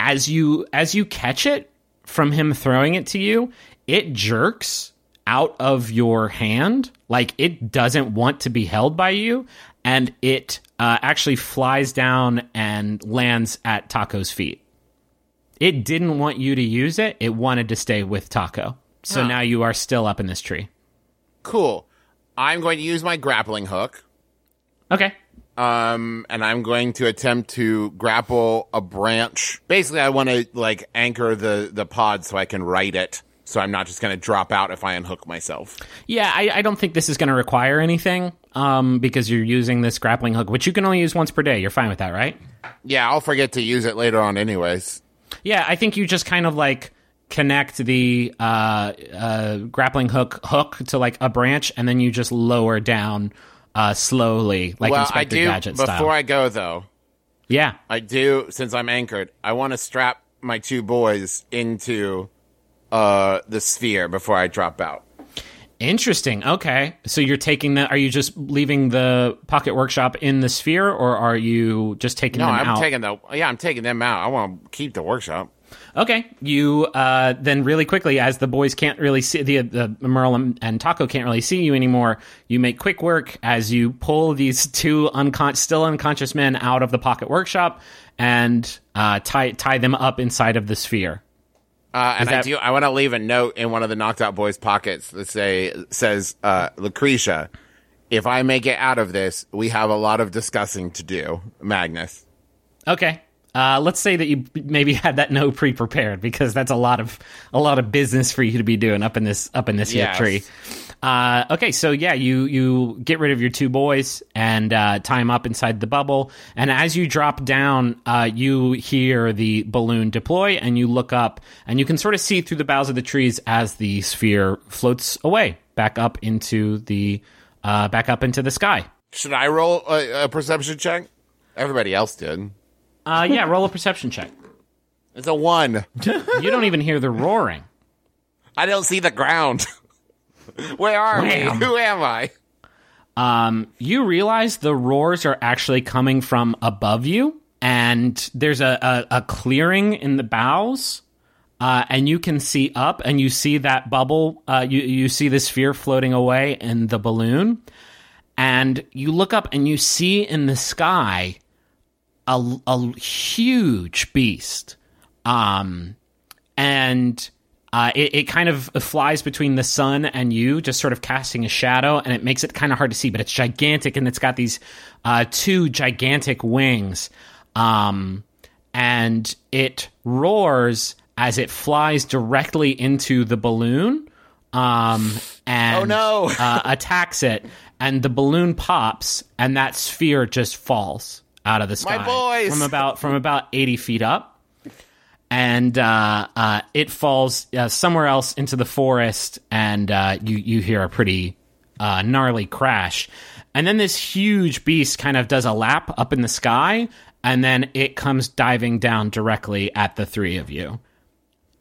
as you as you catch it from him throwing it to you, it jerks out of your hand like it doesn't want to be held by you, and it uh, actually flies down and lands at Taako's feet. It didn't want you to use it; it wanted to stay with Taako. So now you are still up in this tree. Cool. I'm going to use my grappling hook. Okay. Um, and I'm going to attempt to grapple a branch. Basically, I want to like anchor the the pod so I can write it. So I'm not just going to drop out if I unhook myself. Yeah, I, I don't think this is going to require anything um, because you're using this grappling hook, which you can only use once per day. You're fine with that, right? Yeah, I'll forget to use it later on, anyways. Yeah, I think you just kind of like connect the uh, uh, grappling hook hook to like a branch, and then you just lower down uh, slowly, like well, I Inspector do. Gadget Before style. I go, though, yeah, I do. Since I'm anchored, I want to strap my two boys into uh the sphere before I drop out. interesting. Okay, so you're taking the? Are you just leaving the pocket workshop in the sphere, or are you just taking No, them I'm out? taking the. Yeah, I'm taking them out. I want to keep the workshop. Okay, you uh, then really quickly, as the boys can't really see the, the Merle and, and Taako can't really see you anymore. You make quick work as you pull these two uncon- still unconscious men out of the pocket workshop and uh, tie tie them up inside of the sphere. Uh, and I do. I want to leave a note in one of the knocked out boys' pockets that say says uh, Lucretia. If I make it out of this, we have a lot of discussing to do, Magnus. Okay. Uh, let's say that you maybe had that no pre-prepared because that's a lot of a lot of business for you to be doing up in this up in this Yes. tree. Uh, okay, so yeah, you you get rid of your two boys and uh, tie them up inside the bubble, and as you drop down, uh, you hear the balloon deploy, and you look up, and you can sort of see through the boughs of the trees as the sphere floats away back up into the uh, back up into the sky. Should I roll a, a perception check? Everybody else did. Uh, yeah, roll a perception check. It's a one. You don't even hear the roaring. I don't see the ground. Where are Wham. we? Who am I? um, you realize the roars are actually coming from above you, and there's a, a, a clearing in the boughs, uh, and you can see up, and you see that bubble. Uh, you you see the sphere floating away in the balloon, and you look up and you see in the sky a, a huge beast. Um, and uh, it, it kind of flies between the sun and you, just sort of casting a shadow, and it makes it kind of hard to see. But it's gigantic, and it's got these uh, two gigantic wings, um, and it roars as it flies directly into the balloon, um, and Oh, no. uh, attacks it, and the balloon pops, and that sphere just falls out of the sky boys! from about from about eighty feet up and uh, uh, it falls uh, somewhere else into the forest, and uh, you you hear a pretty uh, gnarly crash, and then this huge beast kind of does a lap up in the sky, and then it comes diving down directly at the three of you.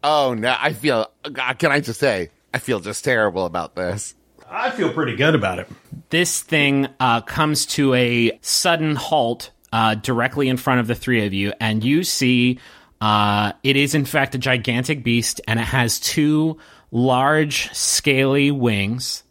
Oh no, I feel. Can I just say, I feel just terrible about this. I feel pretty good about it. This thing uh, comes to a sudden halt uh, directly in front of the three of you, and you see uh, it is in fact a gigantic beast, and it has two large, scaly wings,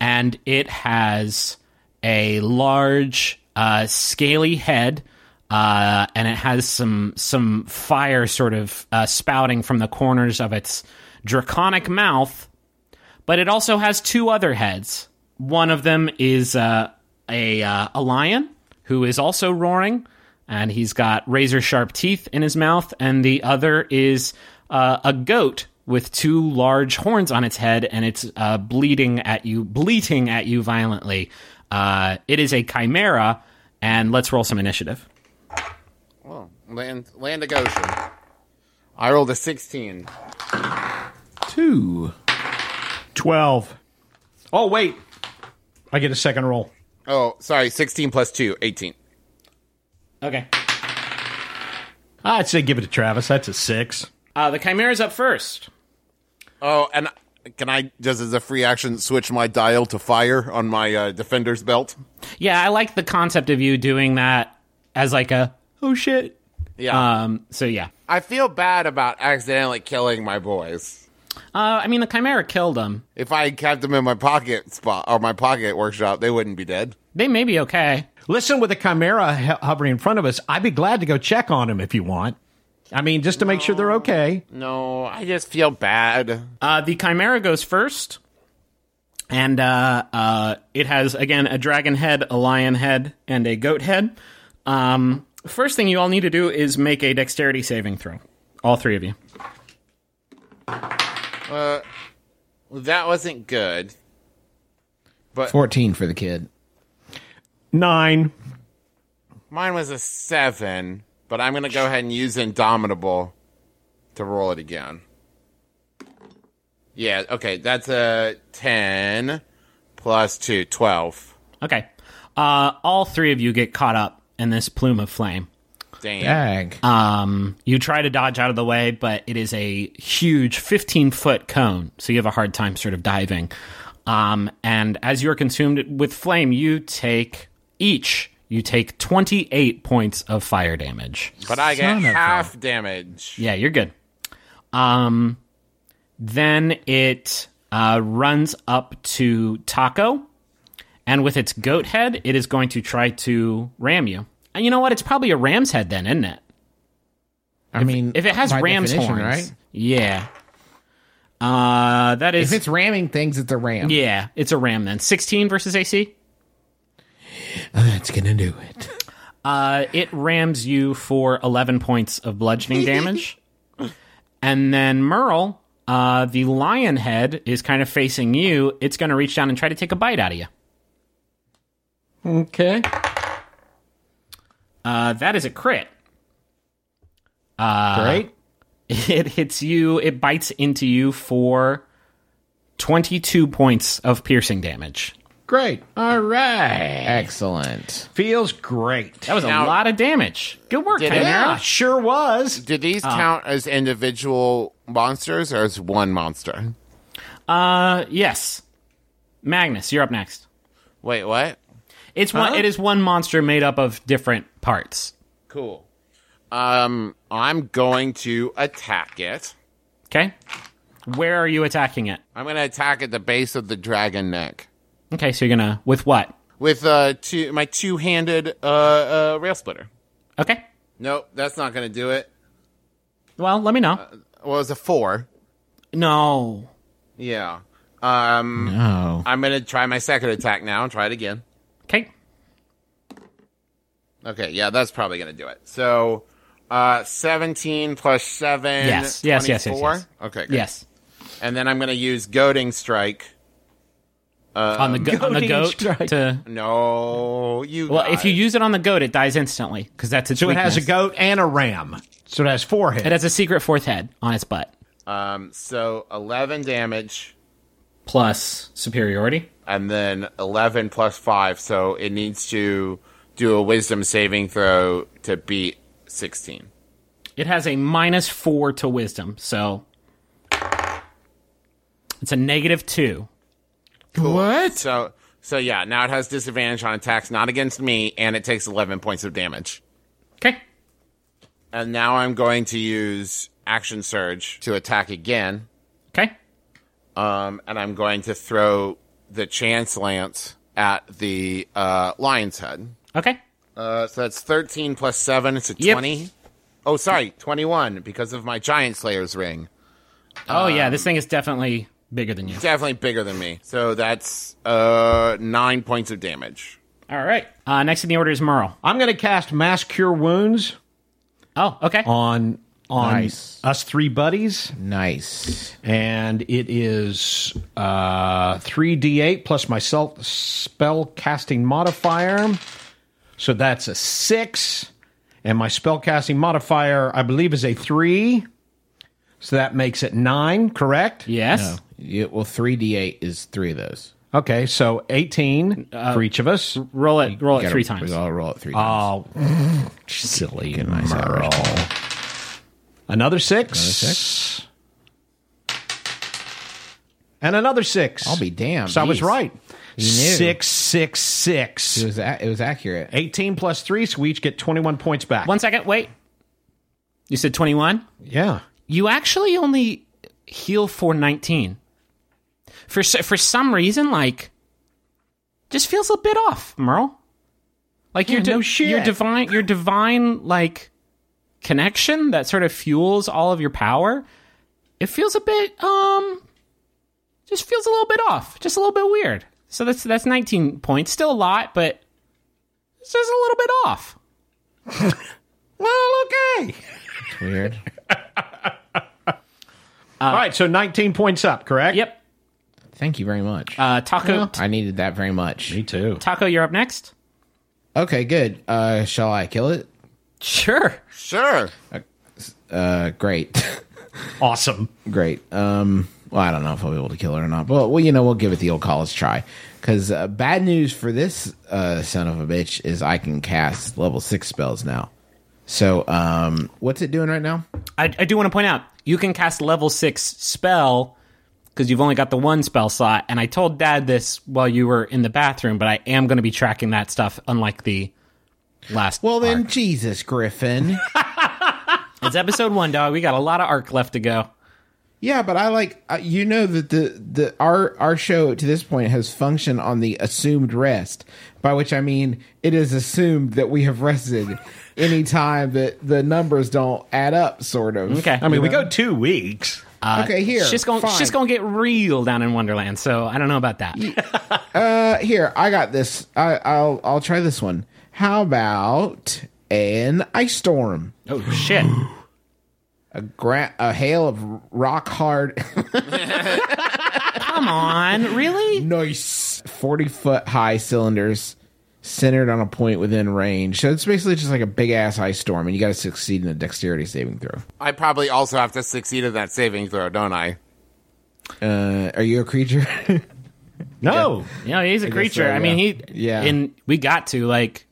and it has a large, uh, scaly head. Uh, and it has some some fire sort of uh, spouting from the corners of its draconic mouth, but it also has two other heads. One of them is uh, a uh, a lion who is also roaring, and he's got razor sharp teeth in his mouth, and the other is uh, a goat with two large horns on its head, and it's uh, bleeding at you, bleating at you violently. Uh, it is a chimera, and let's roll some initiative. Land, land of Goshen. I rolled a sixteen. Two. 12. Oh, wait. I get a second roll. Oh, sorry, sixteen plus two, 18. Okay. I'd say give it to Travis. That's a six. Uh, the chimera's up first. Oh, and can I just as a free action switch my dial to fire on my uh, defender's belt? Yeah, I like the concept of you doing that as like a oh shit. Yeah. Um. So yeah. I feel bad about accidentally killing my boys. Uh. I mean, the chimera killed them. If I kept them in my pocket spot or my pocket workshop, they wouldn't be dead. They may be okay. Listen, with a chimera ho- hovering in front of us, I'd be glad to go check on them if you want. I mean, just to make sure they're okay. No, I just feel bad. Uh, the chimera goes first, and uh, uh, it has again a dragon head, a lion head, and a goat head. Um, first thing you all need to do is make a dexterity saving throw. All three of you. Well, that wasn't good. But 14 for the kid. Nine. Mine was a seven, but I'm going to go ahead and use Indomitable to roll it again. Yeah, okay, that's a 10 plus 2, 12. Okay. Uh, all three of you get caught up in this plume of flame. Damn. Dag. Um, you try to dodge out of the way, but it is a huge 15 foot cone, so you have a hard time sort of diving. Um, and as you're consumed with flame, you take each, you take 28 points of fire damage. But I get Son half damage. Yeah, you're good. Um, then it uh, runs up to Taako, and with its goat head, it is going to try to ram you. And you know what? It's probably a ram's head then, isn't it? I mean, If it has ram's horns, right? Yeah. Uh, that is If it's ramming things, it's a ram. yeah, it's a ram then. 16 versus AC. That's gonna do it. Uh, it rams you for 11 points of bludgeoning damage. and then Merle, uh, the lion head is kind of facing you. It's going to reach down and try to take a bite out of you. Okay. Uh, that is a crit. Great. It hits you, it bites into you for 22 points of piercing damage. Great. All right. Excellent. Feels great. That was a lot of damage. Good work, Did it? Chimera. yeah, sure was. Do these count as individual monsters or as one monster? Uh, yes. Magnus, you're up next. Wait, what? It's one. It is one monster made up of different parts. Cool. Um, I'm going to attack it. Okay. Where are you attacking it? I'm going to attack at the base of the dragon neck Okay, so you're gonna with what? with uh two my two-handed uh, uh rail splitter. Okay. Nope, that's not going to do it. Well, let me know. Well, it was a four. No. Yeah. Um, Oh. I'm gonna try my second attack now and try it again. Okay. Okay, yeah, that's probably gonna do it. So, uh, 17 plus seven. Yes, yes, yes, yes, 24? yes. Okay, good. Yes. And then I'm gonna use goading strike. on the go- on the goat strike. to No, you. well, if you use it on the goat, it dies instantly because that's its So it has a goat and a ram. So it has four heads. It has a secret fourth head on its butt um, so 11 damage, plus superiority. and then 11 plus five. So it needs to do a Wisdom saving throw to beat 16. It has a minus four to wisdom, so it's a negative two. What? So, so yeah, now it has disadvantage on attacks not against me, and it takes 11 points of damage. Okay. And now I'm going to use action surge to attack again. Okay. Um, and I'm going to throw the chance lance at the uh, lion's head. Okay. Uh, so that's 13 plus 7. It's a Yep. 20. Oh, sorry, 21 because of my giant slayer's ring. Oh yeah, this thing is definitely bigger than you. Definitely bigger than me. So that's uh, 9 points of damage. All right. Uh, next in the order is Merle. I'm going to cast Mass Cure Wounds Oh, okay. on on Nice. us three buddies, Nice. and it is uh, three d8 plus my spell casting modifier. So that's a six, and my spellcasting modifier, I believe, is a three. So that makes it nine. Correct? Yes. No. Yeah, well, 3d8 is three of those. Okay, so 18 uh, for each of us. Roll it. Roll it Gotta- three times. we gotta roll it three ah, times. Oh, silly nice Merle. average. Another six. six. And another six. I'll be damned. So I was Jeez. right. You. Six, six, six. It was a- it was accurate. 18 plus three, so we each get 21 points back. One second. Wait. You said twenty-one. Yeah. You actually only heal for nineteen. For s- for some reason, like, just feels a bit off, Merle. Like your Yeah, no di- shit. your divine your divine like connection that sort of fuels all of your power. It feels a bit um, just feels a little bit off, just a little bit weird. So that's that's nineteen points, still a lot, but it's just a little bit off. Well, okay. It's weird. All right, so 19 points up, correct? Yep. Thank you very much. Uh, Taako, I needed that very much. Me too. Taako, you're up next. Okay, good. Uh, shall I kill it? Sure. Sure. Uh, great. Awesome. great. Um, well, I don't know if I'll be able to kill it or not, but well, you know, we'll give it the old college try. Because uh, bad news for this uh, son of a bitch is I can cast level six spells now. So, um, what's it doing right now? I, I do want to point out you can cast level six spell because you've only got the one spell slot. And I told Dad this while you were in the bathroom, but I am going to be tracking that stuff, unlike the last. Well, then. Jesus, Griffin. it's episode one, dog. We got a lot of arc left to go. Yeah, but I like uh, you know that the the our our show to this point has functioned on the assumed rest, by which I mean it is assumed that we have rested any time that the numbers don't add up. Sort of. Okay. I mean, You we know? go two weeks. okay, here. She's going. fine. She's going to get real down in Wonderland. So I don't know about that. Uh, here, I got this. I, I'll I'll try this one. How about an ice storm? oh shit! A gra- a hail of rock hard. Come on, really? nice. Forty foot high cylinders centered on a point within range. So it's basically just like a big ass ice storm, and you got to succeed in a dexterity saving throw. I probably also have to succeed in that saving throw, don't I? Uh, are you a creature? No. You know, he's a creature. so, I mean, he. Yeah. And we got to like.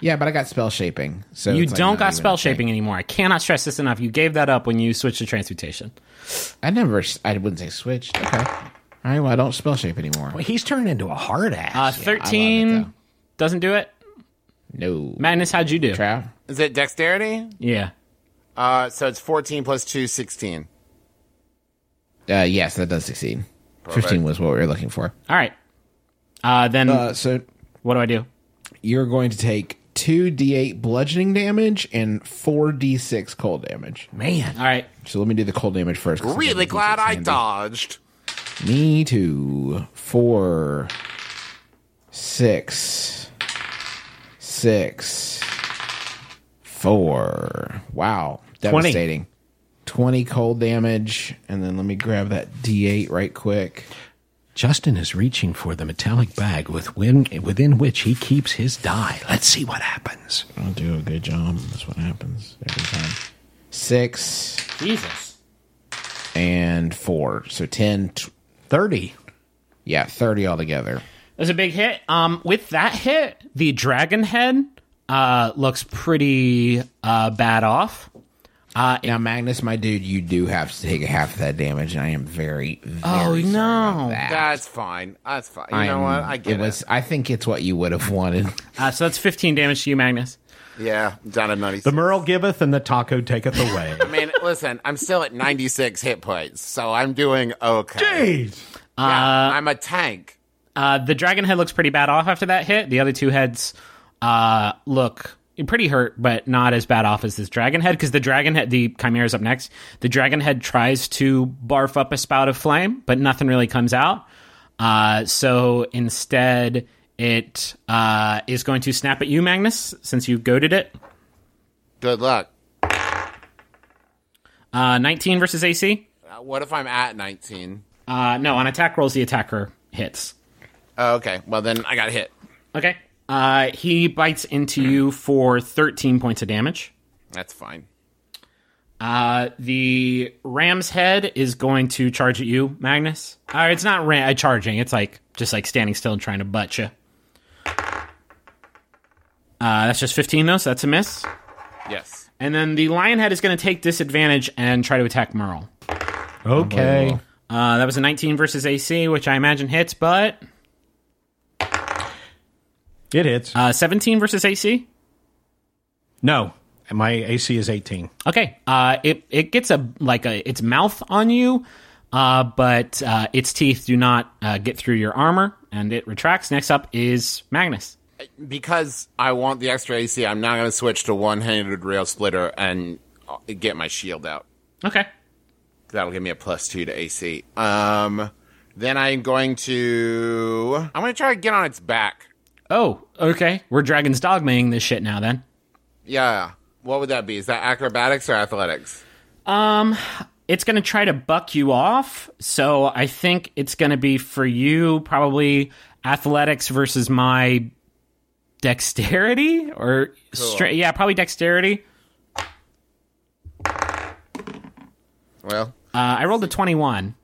Yeah, but I got spell shaping. So You don't not got spell a thing. shaping anymore. I cannot stress this enough. You gave that up when you switched to transmutation. I never. I wouldn't say switched. Okay. All right. Well, I don't spell shape anymore. He's turned into a hard ass. Uh, I love it, Thirteen doesn't do it. No. Magnus, how'd you do? Trav. Is it dexterity? Yeah. Uh, so it's 14 plus 2, 16. Uh, yes, that does succeed. Fifteen was what we were looking for. All right. Uh, then Uh, so what do I do? you're going to take two d8 bludgeoning damage and four d6 cold damage. Man. All right. So let me do the cold damage first. Really I glad I handy. dodged. Me too. Four, six, six, four. Wow, devastating. 20 cold damage, and then let me grab that d8 right quick. Justin is reaching for the metallic bag within, within which he keeps his die. Let's see what happens. I'll do a good job. That's what happens every time. Six Jesus. and four, so 10. T- 30. yeah, 30 altogether. That's a big hit. Um, with that hit, the dragon head uh, looks pretty uh, bad off. Uh, Now, Magnus, my dude, you do have to take half of that damage, and I am very, very Oh, sorry no. about that. That's fine. That's fine. You know I'm- what? I get it. was. I think it's what you would have wanted. uh, so that's 15 damage to you, Magnus. Yeah, down at 96. The Merle giveth and the Taako taketh away. I mean, listen, I'm still at 96 hit points, so I'm doing okay. Jeez. Yeah, I'm a tank. Uh, the dragon head looks pretty bad off after that hit. The other two heads uh, look pretty hurt, but not as bad off as this dragon head because the dragon head, the chimera's up next. The dragon head tries to barf up a spout of flame, but nothing really comes out. Uh, so instead, it uh, is going to snap at you, Magnus, since you goaded it. Good luck. Uh, 19 versus AC. Uh, what if I'm at 19? Uh, no, on attack rolls, the attacker hits. Oh, okay, well then I got hit. Okay. Uh, he bites into you for 13 points of damage. That's fine. Uh, the ram's head is going to charge at you, Magnus. Uh, it's not ram- uh, charging. It's like just like standing still and trying to butt you. Uh, that's just 15 though, so that's a miss. Yes. And then the lion head is going to take disadvantage and try to attack Merle. Okay. Uh, that was a 19 versus AC, which I imagine hits, but It hits. uh, 17 versus AC. no. My AC is 18. Okay. Uh, it it gets a like a its mouth on you, uh, but uh, its teeth do not uh, get through your armor, and it retracts. Next up is Magnus. Because I want the extra AC, I'm now going to switch to one-handed rail splitter and uh, get my shield out. Okay. That'll give me a plus two to AC. Um, then I'm going to. I'm going to try to get on its back. Oh, okay. We're Dragon's Dogmaing this shit now. Then Yeah. What would that be? Is that acrobatics or athletics? Um, it's going to try to buck you off. So I think it's going to be for you probably athletics versus my dexterity or stra- yeah, probably dexterity. Well, Uh, I rolled a twenty-one.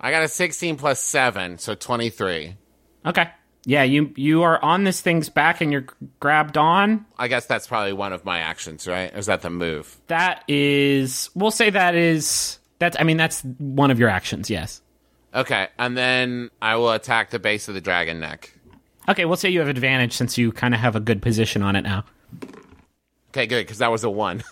I got a 16 plus seven, so 23. Okay. Yeah, you you are on this thing's back and you're grabbed on. I guess that's probably one of my actions, right? Or is that the move? That is, we'll say that is that's. I mean, that's one of your actions. Yes. Okay, and then I will attack the base of the dragon neck. Okay, we'll say you have advantage since you kind of have a good position on it now. Okay, good, because that was a one.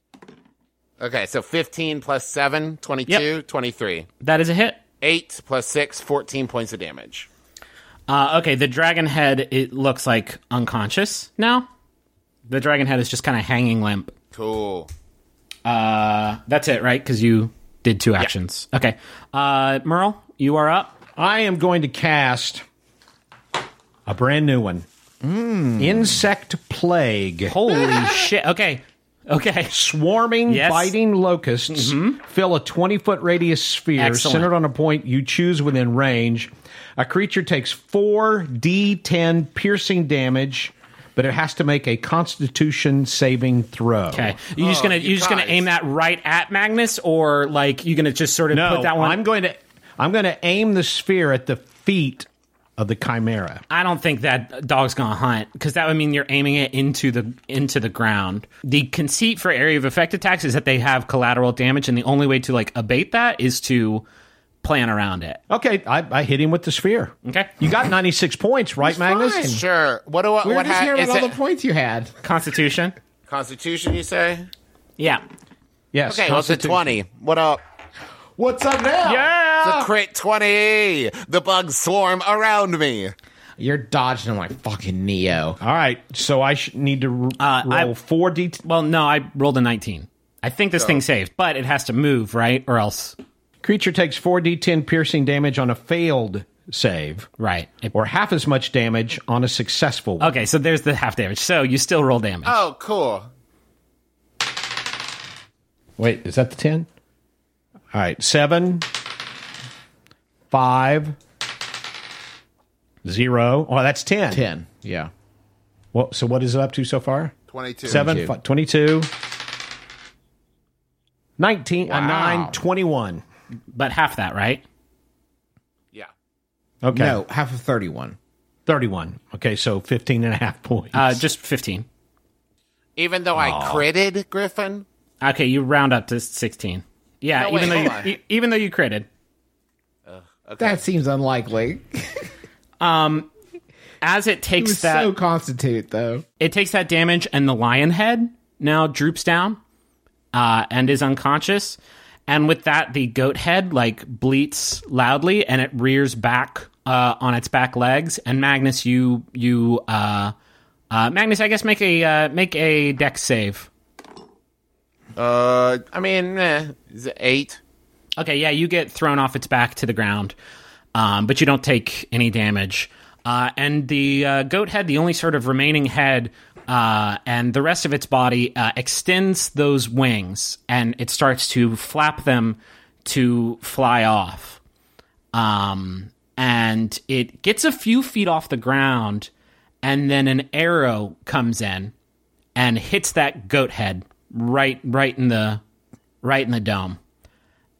okay, so 15 plus 7, 22, Yep. 23. That is a hit. 8 plus 6, 14 points of damage. Uh, okay, the dragon head it looks like unconscious now. The dragon head is just kind of hanging limp. Cool. Uh, that's it, right? Because you did two actions. Okay, uh, Merle, you are up. I am going to cast a brand new one. Insect Plague. Holy shit! Okay, okay. Swarming, Yes. biting locusts fill a 20 foot radius sphere Excellent. centered on a point you choose within range. A creature takes 4d10 piercing damage, but it has to make a constitution saving throw. Okay, you're just oh, gonna you you just gonna aim that right at Magnus, or like you're gonna just sort of No, put that one? I'm going to I'm going to aim the sphere at the feet of the chimera. I don't think that dog's gonna hunt because that would mean you're aiming it into the into the ground. The conceit for area of effect attacks is that they have collateral damage, and the only way to like abate that is to plan around it. Okay, I, I hit him with the sphere. Okay, You got 96 points, right, Magnus? fine. Sure. What do I, We were what just ha- hearing is about all it? the points you had. Constitution. Constitution, you say? Yeah. Yes. Okay, well, it's a Constitution. 20. What up? What's up now? Yeah. It's a crit 20! The bugs swarm around me. You're dodging them like fucking Neo. All right, so I sh- need to r- Uh, I- roll four d. Well, no, I rolled a 19. I think this thing saved, but it has to move, right? Or else, Creature takes four d10 piercing damage on a failed save, right. Or half as much damage on a successful one. okay, so there's the half damage. So you still roll damage. Oh, cool. Wait, is that the 10? All right, seven, five, zero. Oh, that's 10. Ten. Yeah. Well, so what is it up to so far? 22. Seven, fi- 22, 19, a 9, 21. But half that, right? Yeah. Okay. No, half of thirty-one. 31. Okay, so 15 and a half points. Uh, just 15. Even though I critted Griffin. Okay, you round up to 16. Yeah, No, wait, even though hold you e- even though you critted. That seems unlikely. Um as it He takes was that so constitute though. it takes that damage and the lion head now droops down uh, and is unconscious and with that the goat head like bleats loudly and it rears back uh, on its back legs and magnus you you uh, uh, magnus i guess make a uh, make a dex save Uh, I mean, eh, is it eight? Okay, yeah, you get thrown off its back to the ground, um, but you don't take any damage. Uh, and the uh, goat head, the only sort of remaining head, uh, and the rest of its body uh, extends those wings, and it starts to flap them to fly off. Um, and it gets a few feet off the ground, and then an arrow comes in and hits that goat head right, right in the, right in the dome.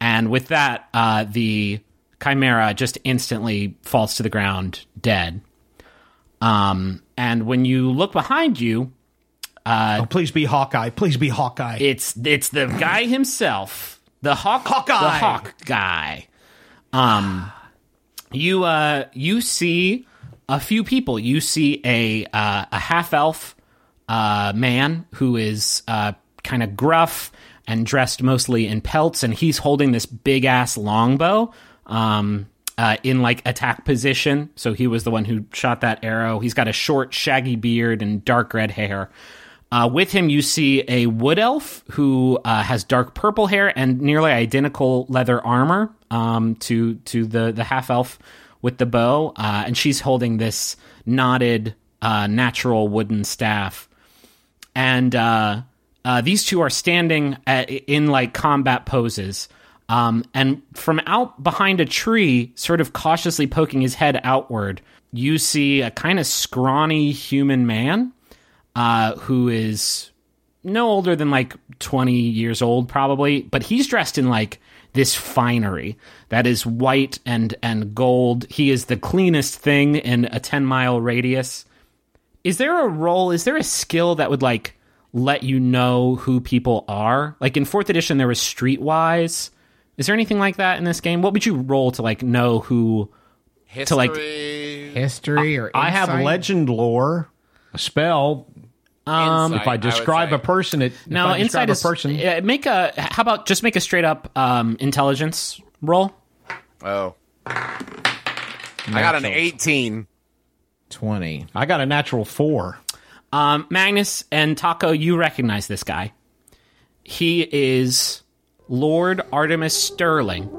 And with that, uh, the chimera just instantly falls to the ground dead. Um, and when you look behind you, oh, please be Hawkeye. Please be Hawkeye. it's it's the guy himself, the hawk, Hawkeye. the hawk guy. Um, you uh, you see a few people. You see a uh, a half elf uh, man who is uh, kind of gruff and dressed mostly in pelts, and he's holding this big ass longbow. Um, uh, in like attack position, so he was the one who shot that arrow. He's got a short, shaggy beard and dark red hair. Uh, with him, you see a wood elf who uh, has dark purple hair and nearly identical leather armor um, to to the the half elf with the bow, uh, and she's holding this knotted uh, natural wooden staff. And uh, these two are standing at, in like combat poses. Um, and from out behind a tree, sort of cautiously poking his head outward, you see a kind of scrawny human man uh, who is no older than like 20 years old, probably, but he's dressed in like this finery that is white and, and gold. He is the cleanest thing in a 10 mile radius. Is there a role, is there a skill that would like let you know who people are? Like in fourth edition, there was Streetwise. Is there anything like that in this game? What would you roll to like know who? History. like- History or I have legend lore, a spell. Um, If I describe a person, it if No, I describe inside a person. uh, make a. How about just make a straight up um, intelligence roll? Oh. I got an 18. twenty. I got a natural four. Um, Magnus and Taako, you recognize this guy. He is Lord Artemis Sterling,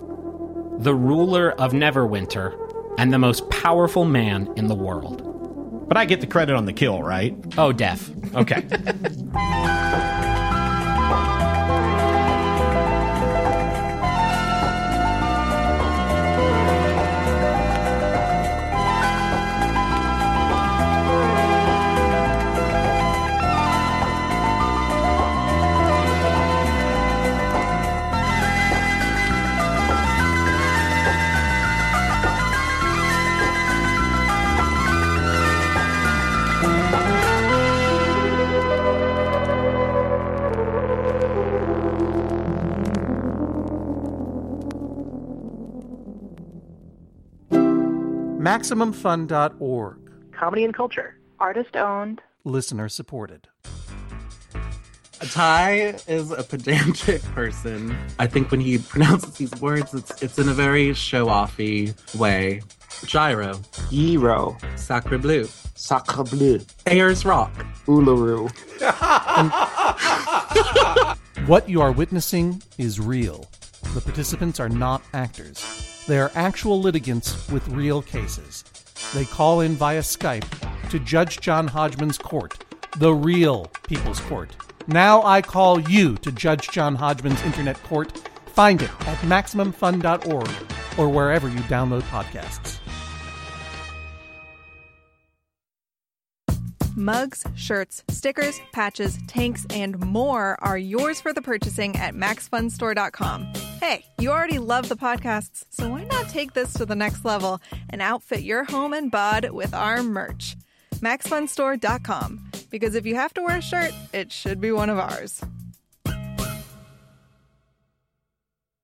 the ruler of Neverwinter and the most powerful man in the world. But I get the credit on the kill, right? Oh, deaf. Okay. MaximumFun.org. Comedy and culture. Artist owned. Listener supported. Ty is a pedantic person. I think when he pronounces these words, it's it's in a very show-offy way. Gyro, Gyro, Sacre Bleu, Sacre Bleu, Ayers Rock, Uluru. What you are witnessing is real. The participants are not actors. They are actual litigants with real cases. They call in via Skype to Judge John Hodgman's court, the real People's Court. Now I call you to Judge John Hodgman's internet court. Find it at MaximumFun.org or wherever you download podcasts. Mugs, shirts, stickers, patches, tanks, and more are yours for the purchasing at MaxFunStore.com. Hey, you already love the podcasts, so why not take this to the next level and outfit your home and bod with our merch? MaxFunStore.com. Because if you have to wear a shirt, it should be one of ours.